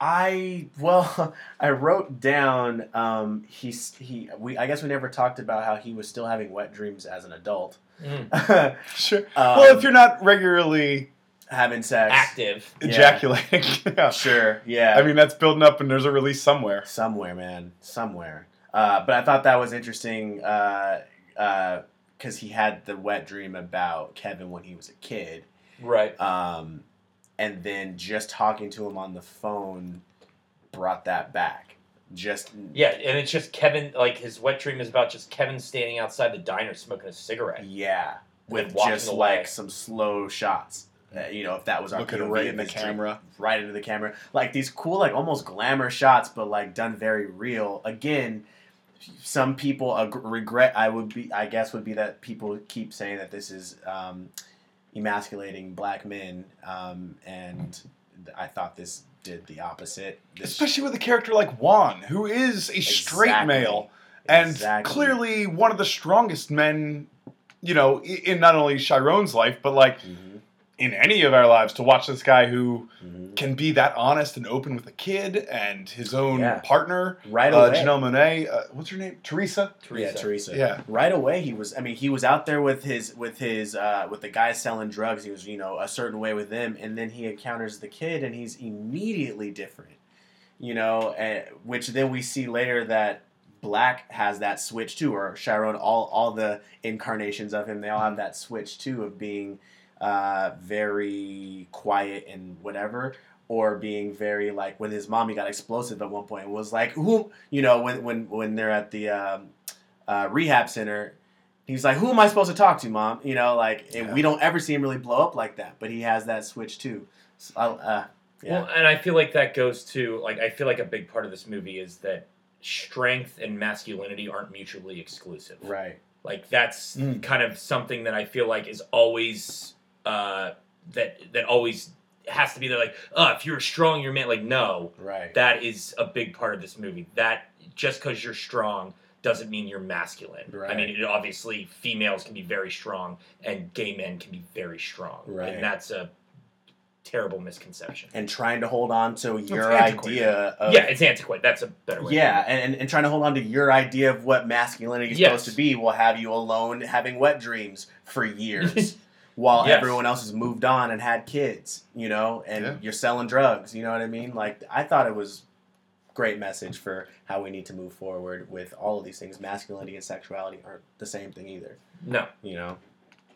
I well, I wrote down. Um, he's he. We I guess we never talked about how he was still having wet dreams as an adult. Mm. Sure. Um, well, if you're not regularly having sex. Active. Ejaculating, yeah. Sure. Yeah. I mean that's building up, and there's a release somewhere. somewhere, man, somewhere. Uh, but I thought that was interesting because uh, because he had the wet dream about Kevin when he was a kid. Right. um, and then just talking to him on the phone brought that back. Just Yeah, and it's just Kevin. Like his wet dream is about just Kevin standing outside the diner smoking a cigarette. yeah, with walking just away. like some slow shots. Uh, you know, if that was our Looking POV right in the his dream, camera. right into the camera, like these cool, like almost glamour shots, but like done very real. Again, some people ag- regret. I would be, I guess, would be that people keep saying that this is um, emasculating black men, um, and I thought this did the opposite. This Especially with a character like Juan, who is a straight male and Exactly. clearly one of the strongest men, you know, in not only Chiron's life, but like Mhm, in any of our lives to watch this guy who mhm. can be that honest and open with a kid and his own Yeah. partner, right uh, away. Janelle Monáe. Uh, what's her name? Teresa. Yeah, Teresa. Yeah. Right away, he was. I mean, he was out there with his with his uh, with the guys selling drugs. He was, you know, a certain way with them, and then he encounters the kid, and he's immediately different. You know, and, which then we see later that Black has that switch too, or Chiron. All all the incarnations of him, they all have that switch too of being uh, very quiet and whatever. Or being very like when his mommy got explosive at one point and was like, "Who?" You know, when when when they're at the um, uh, rehab center. He's like, "Who am I supposed to talk to, mom?" You know, like, and Yeah. we don't ever see him really blow up like that, but he has that switch too. So, uh, yeah, Well, and I feel like that goes to like I feel like a big part of this movie is that strength and masculinity aren't mutually exclusive. right. Like that's Mm. kind of something that I feel like is always uh, that that always has to be there. Like, oh, if you're strong, you're man. Like, no, Right. that is a big part of this movie. That just because you're strong doesn't mean you're masculine. Right. I mean, it, obviously, females can be very strong, and gay men can be very strong, Right. and that's a terrible misconception. and trying to hold on to your antiquated. idea of yeah, it's antiquated. That's a better way. yeah, and, and, and trying to hold on to your idea of what masculinity is Yes. supposed to be will have you alone having wet dreams for years. While Yes. everyone else has moved on and had kids, you know, and Yeah. you're selling drugs, you know what I mean? Like I thought it was great message for how we need to move forward with all of these things. Masculinity and sexuality aren't the same thing either, No. you know.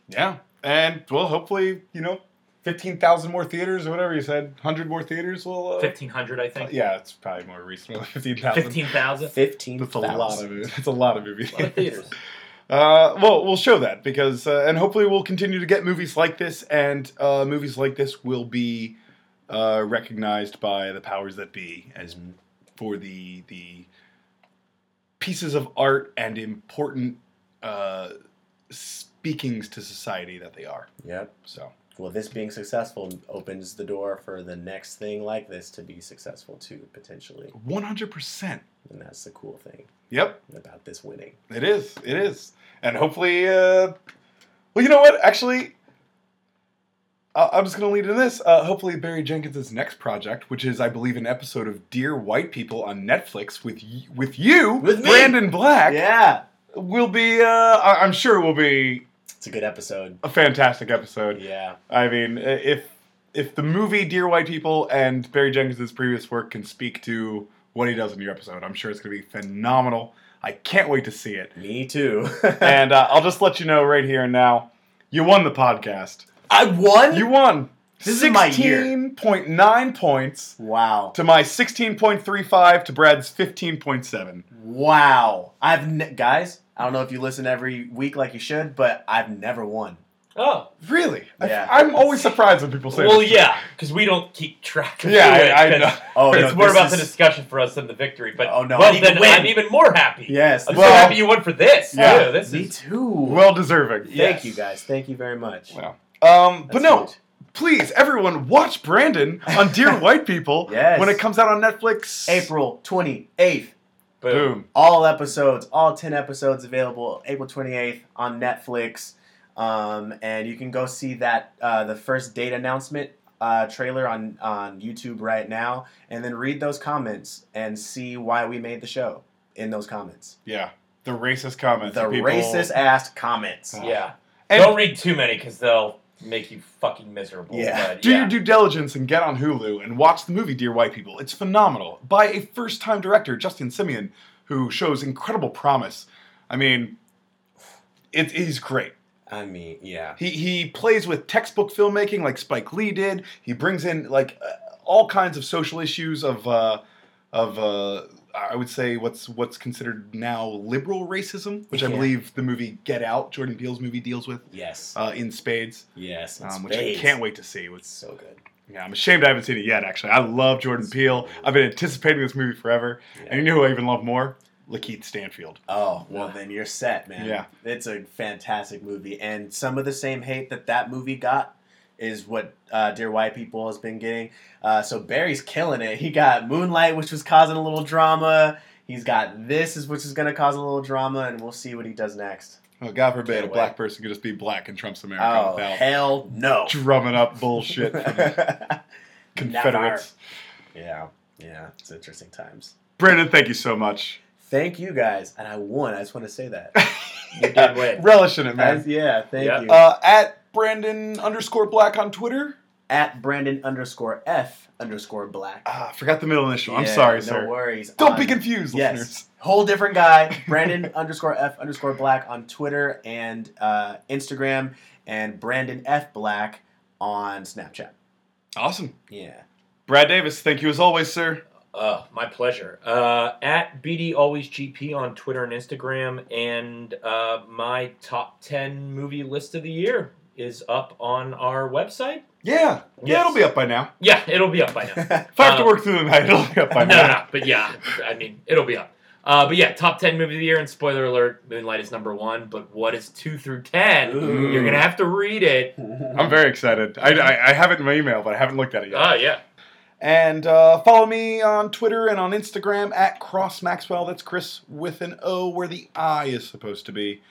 Yeah, and well, hopefully, you know, fifteen thousand more theaters or whatever you said, hundred more theaters will. Uh, Fifteen hundred, I think. yeah, it's probably more reasonable. Fifteen thousand. Fifteen thousand. Fifteen That's a lot of it. It's a lot of movie A lot of theaters. Uh, well, we'll show that because, uh, and hopefully, we'll continue to get movies like this, and uh, movies like this will be uh, recognized by the powers that be as for the the pieces of art and important uh, speakings to society that they are. Yep. So, Well, this being successful opens the door for the next thing like this to be successful too, potentially. one hundred percent. And that's the cool thing Yep, about this winning. it is. It is, and hopefully, uh, well, you know what? Actually, I- I'm just going to lead into this. Uh, hopefully, Barry Jenkins' next project, which is, I believe, an episode of Dear White People on Netflix with y- with you, With. Brandon Black, Yeah. will be. Uh, I- I'm sure it will be It's a good episode. a fantastic episode. Yeah. I mean, if if the movie Dear White People and Barry Jenkins' previous work can speak to what he does in your episode, I'm sure it's going to be phenomenal. I can't wait to see it. Me too. and uh, I'll just let you know right here and now, you won the podcast. I won? You won. This is my year. 16.9 points wow. to my 16.35 to Brad's 15.7. Wow. I've ne- guys, I don't know if you listen every week like you should, but I've never won. Oh. Really? I- Yeah. I'm always surprised when people say Well, this. yeah, because we don't keep track of Yeah, who wins, I, I 'cause know. Oh, it's no, more this about is- the discussion for us than the victory. But Oh, no, I well, need to then win. I'm even more happy. Yes. I'm Well- so happy you won for this. Yeah. too. This Me is too. Well deserving. Thank Yes. you guys. Thank you very much. Wow. Um, but That's no, huge. Please, everyone, watch Brandon on Dear White People Yes. when it comes out on Netflix. April 28th. boom. Boom. all episodes, all 10 episodes available April 28th on Netflix. Um, and you can go see that, uh, the first date announcement uh, trailer on, on YouTube right now, and then read those comments and see why we made the show in those comments. Yeah. The racist comments. The of people- racist ass comments. Yeah. And- Don't read too many because they'll make you fucking miserable. Yeah. But, Do yeah. your due diligence and get on Hulu and watch the movie Dear White People. It's phenomenal by a first-time director, Justin Simien, who shows incredible promise. I mean, it, he's great. I mean, yeah. He he plays with textbook filmmaking like Spike Lee did. He brings in like uh, all kinds of social issues of uh, of uh, I would say what's what's considered now liberal racism, which I believe the movie Get Out, Jordan Peele's movie, deals with Yes. uh, in spades, yes. in um, which I can't wait to see. It's so good. yeah, I'm ashamed I haven't seen it yet. Actually, I love Jordan Peele. I've been anticipating this movie forever, and you know who I even love more? Lakeith Stanfield. Oh, well, Yeah. then you're set, man. Yeah. It's a fantastic movie. And some of the same hate that that movie got is what uh, Dear White People has been getting. Uh, so Barry's killing it. He got Moonlight, which was causing a little drama. He's got this, is which is going to cause a little drama, and we'll see what he does next. Oh, God forbid Get a away. black person could just be black in Trump's America Oh, without hell no. drumming up bullshit from Confederates. yeah, yeah. It's interesting times. Brandon, thank you so much. Thank you guys. And I won. I just want to say that. You did win. Relish in it, man. Guys, yeah, thank Yeah. you. Uh, at Brandon underscore black on Twitter. At Brandon underscore F underscore black. Ah, I forgot the middle initial. I'm Yeah, sorry, no sir. worries. Don't On- be confused, Yes. listeners. Whole different guy. Brandon underscore F underscore black on Twitter and uh, Instagram, and Brandon F Black on Snapchat. Awesome. Yeah. Brad Davis, thank you as always, sir. Uh, my pleasure. Uh, at BD Always GP on Twitter and Instagram, and uh, my top ten movie list of the year is up on our website. Yeah. Yeah, it'll be up by now. Yeah, it'll be up by now. If I have to Uh, work through the night, it'll be up by no, now. no, no, but yeah, I mean, it'll be up. Uh, but yeah, top ten movie of the year, and spoiler alert: Moonlight is number one. But what is two through ten? Ooh. You're gonna have to read it. I'm very excited. I, I, I have it in my email, but I haven't looked at it yet. Oh yeah, And uh, follow me on Twitter and on Instagram at Cross Maxwell. That's Chris with an O where the I is supposed to be.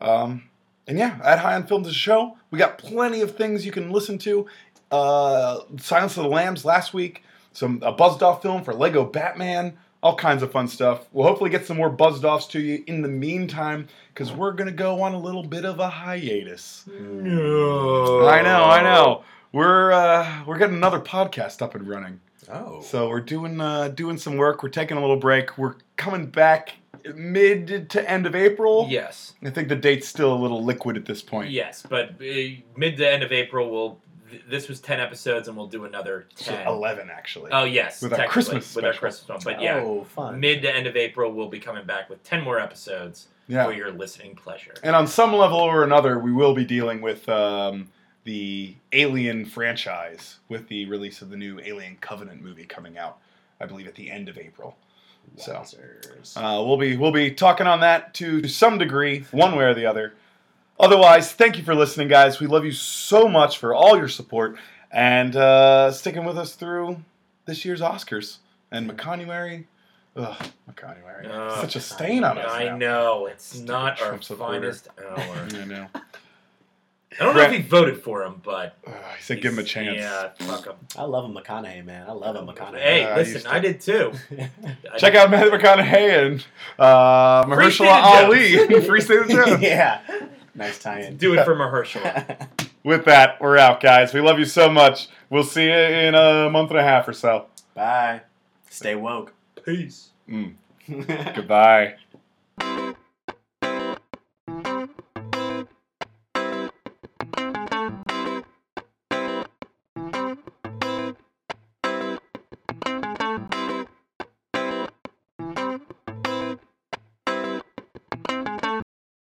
Um, and yeah, at High on Films is a show. We got plenty of things you can listen to. Uh, Silence of the Lambs last week. Some a buzzed off film for Lego Batman. All kinds of fun stuff. We'll hopefully get some more buzzed offs to you in the meantime, because we're gonna go on a little bit of a hiatus. No. I know, I know. We're uh, we're getting another podcast up and running. Oh. So we're doing uh, doing some work. We're taking a little break. We're coming back mid to end of April. Yes. I think the date's still a little liquid at this point. Yes, but uh, mid to end of April, we'll. Th- this was ten episodes, and we'll do another So ten. Eleven actually. Oh yes, With our Christmas with our. Christmas one. But yeah, Oh, fun. mid to end of April, we'll be coming back with ten more episodes yeah. for your listening pleasure. And on some level or another, we will be dealing with um, the Alien franchise with the release of the new Alien Covenant movie coming out, I believe, at the end of April. So uh, we'll be we'll be talking on that to some degree, one way or the other. Otherwise, thank you for listening, guys. We love you so much for all your support and uh, sticking with us through this year's Oscars and McConuary. Ugh, McConuary. Such a stain on us. I now. know it's not our finest hour. I know. I don't know if he voted for him, but Ugh, he said, "Give him a chance." Yeah, fuck him. I love him, McConaughey, man. I love him, McConaughey. Hey, I listen, used I to- did too. I Check did- out Matthew McConaughey and uh, Free State Mahershala of Ali Free State of Jones. yeah. Nice tie-in. Do it for Mahershala. With that, we're out, guys. We love you so much. We'll see you in a month and a half or so. Bye. Stay woke. Peace. Mm, goodbye.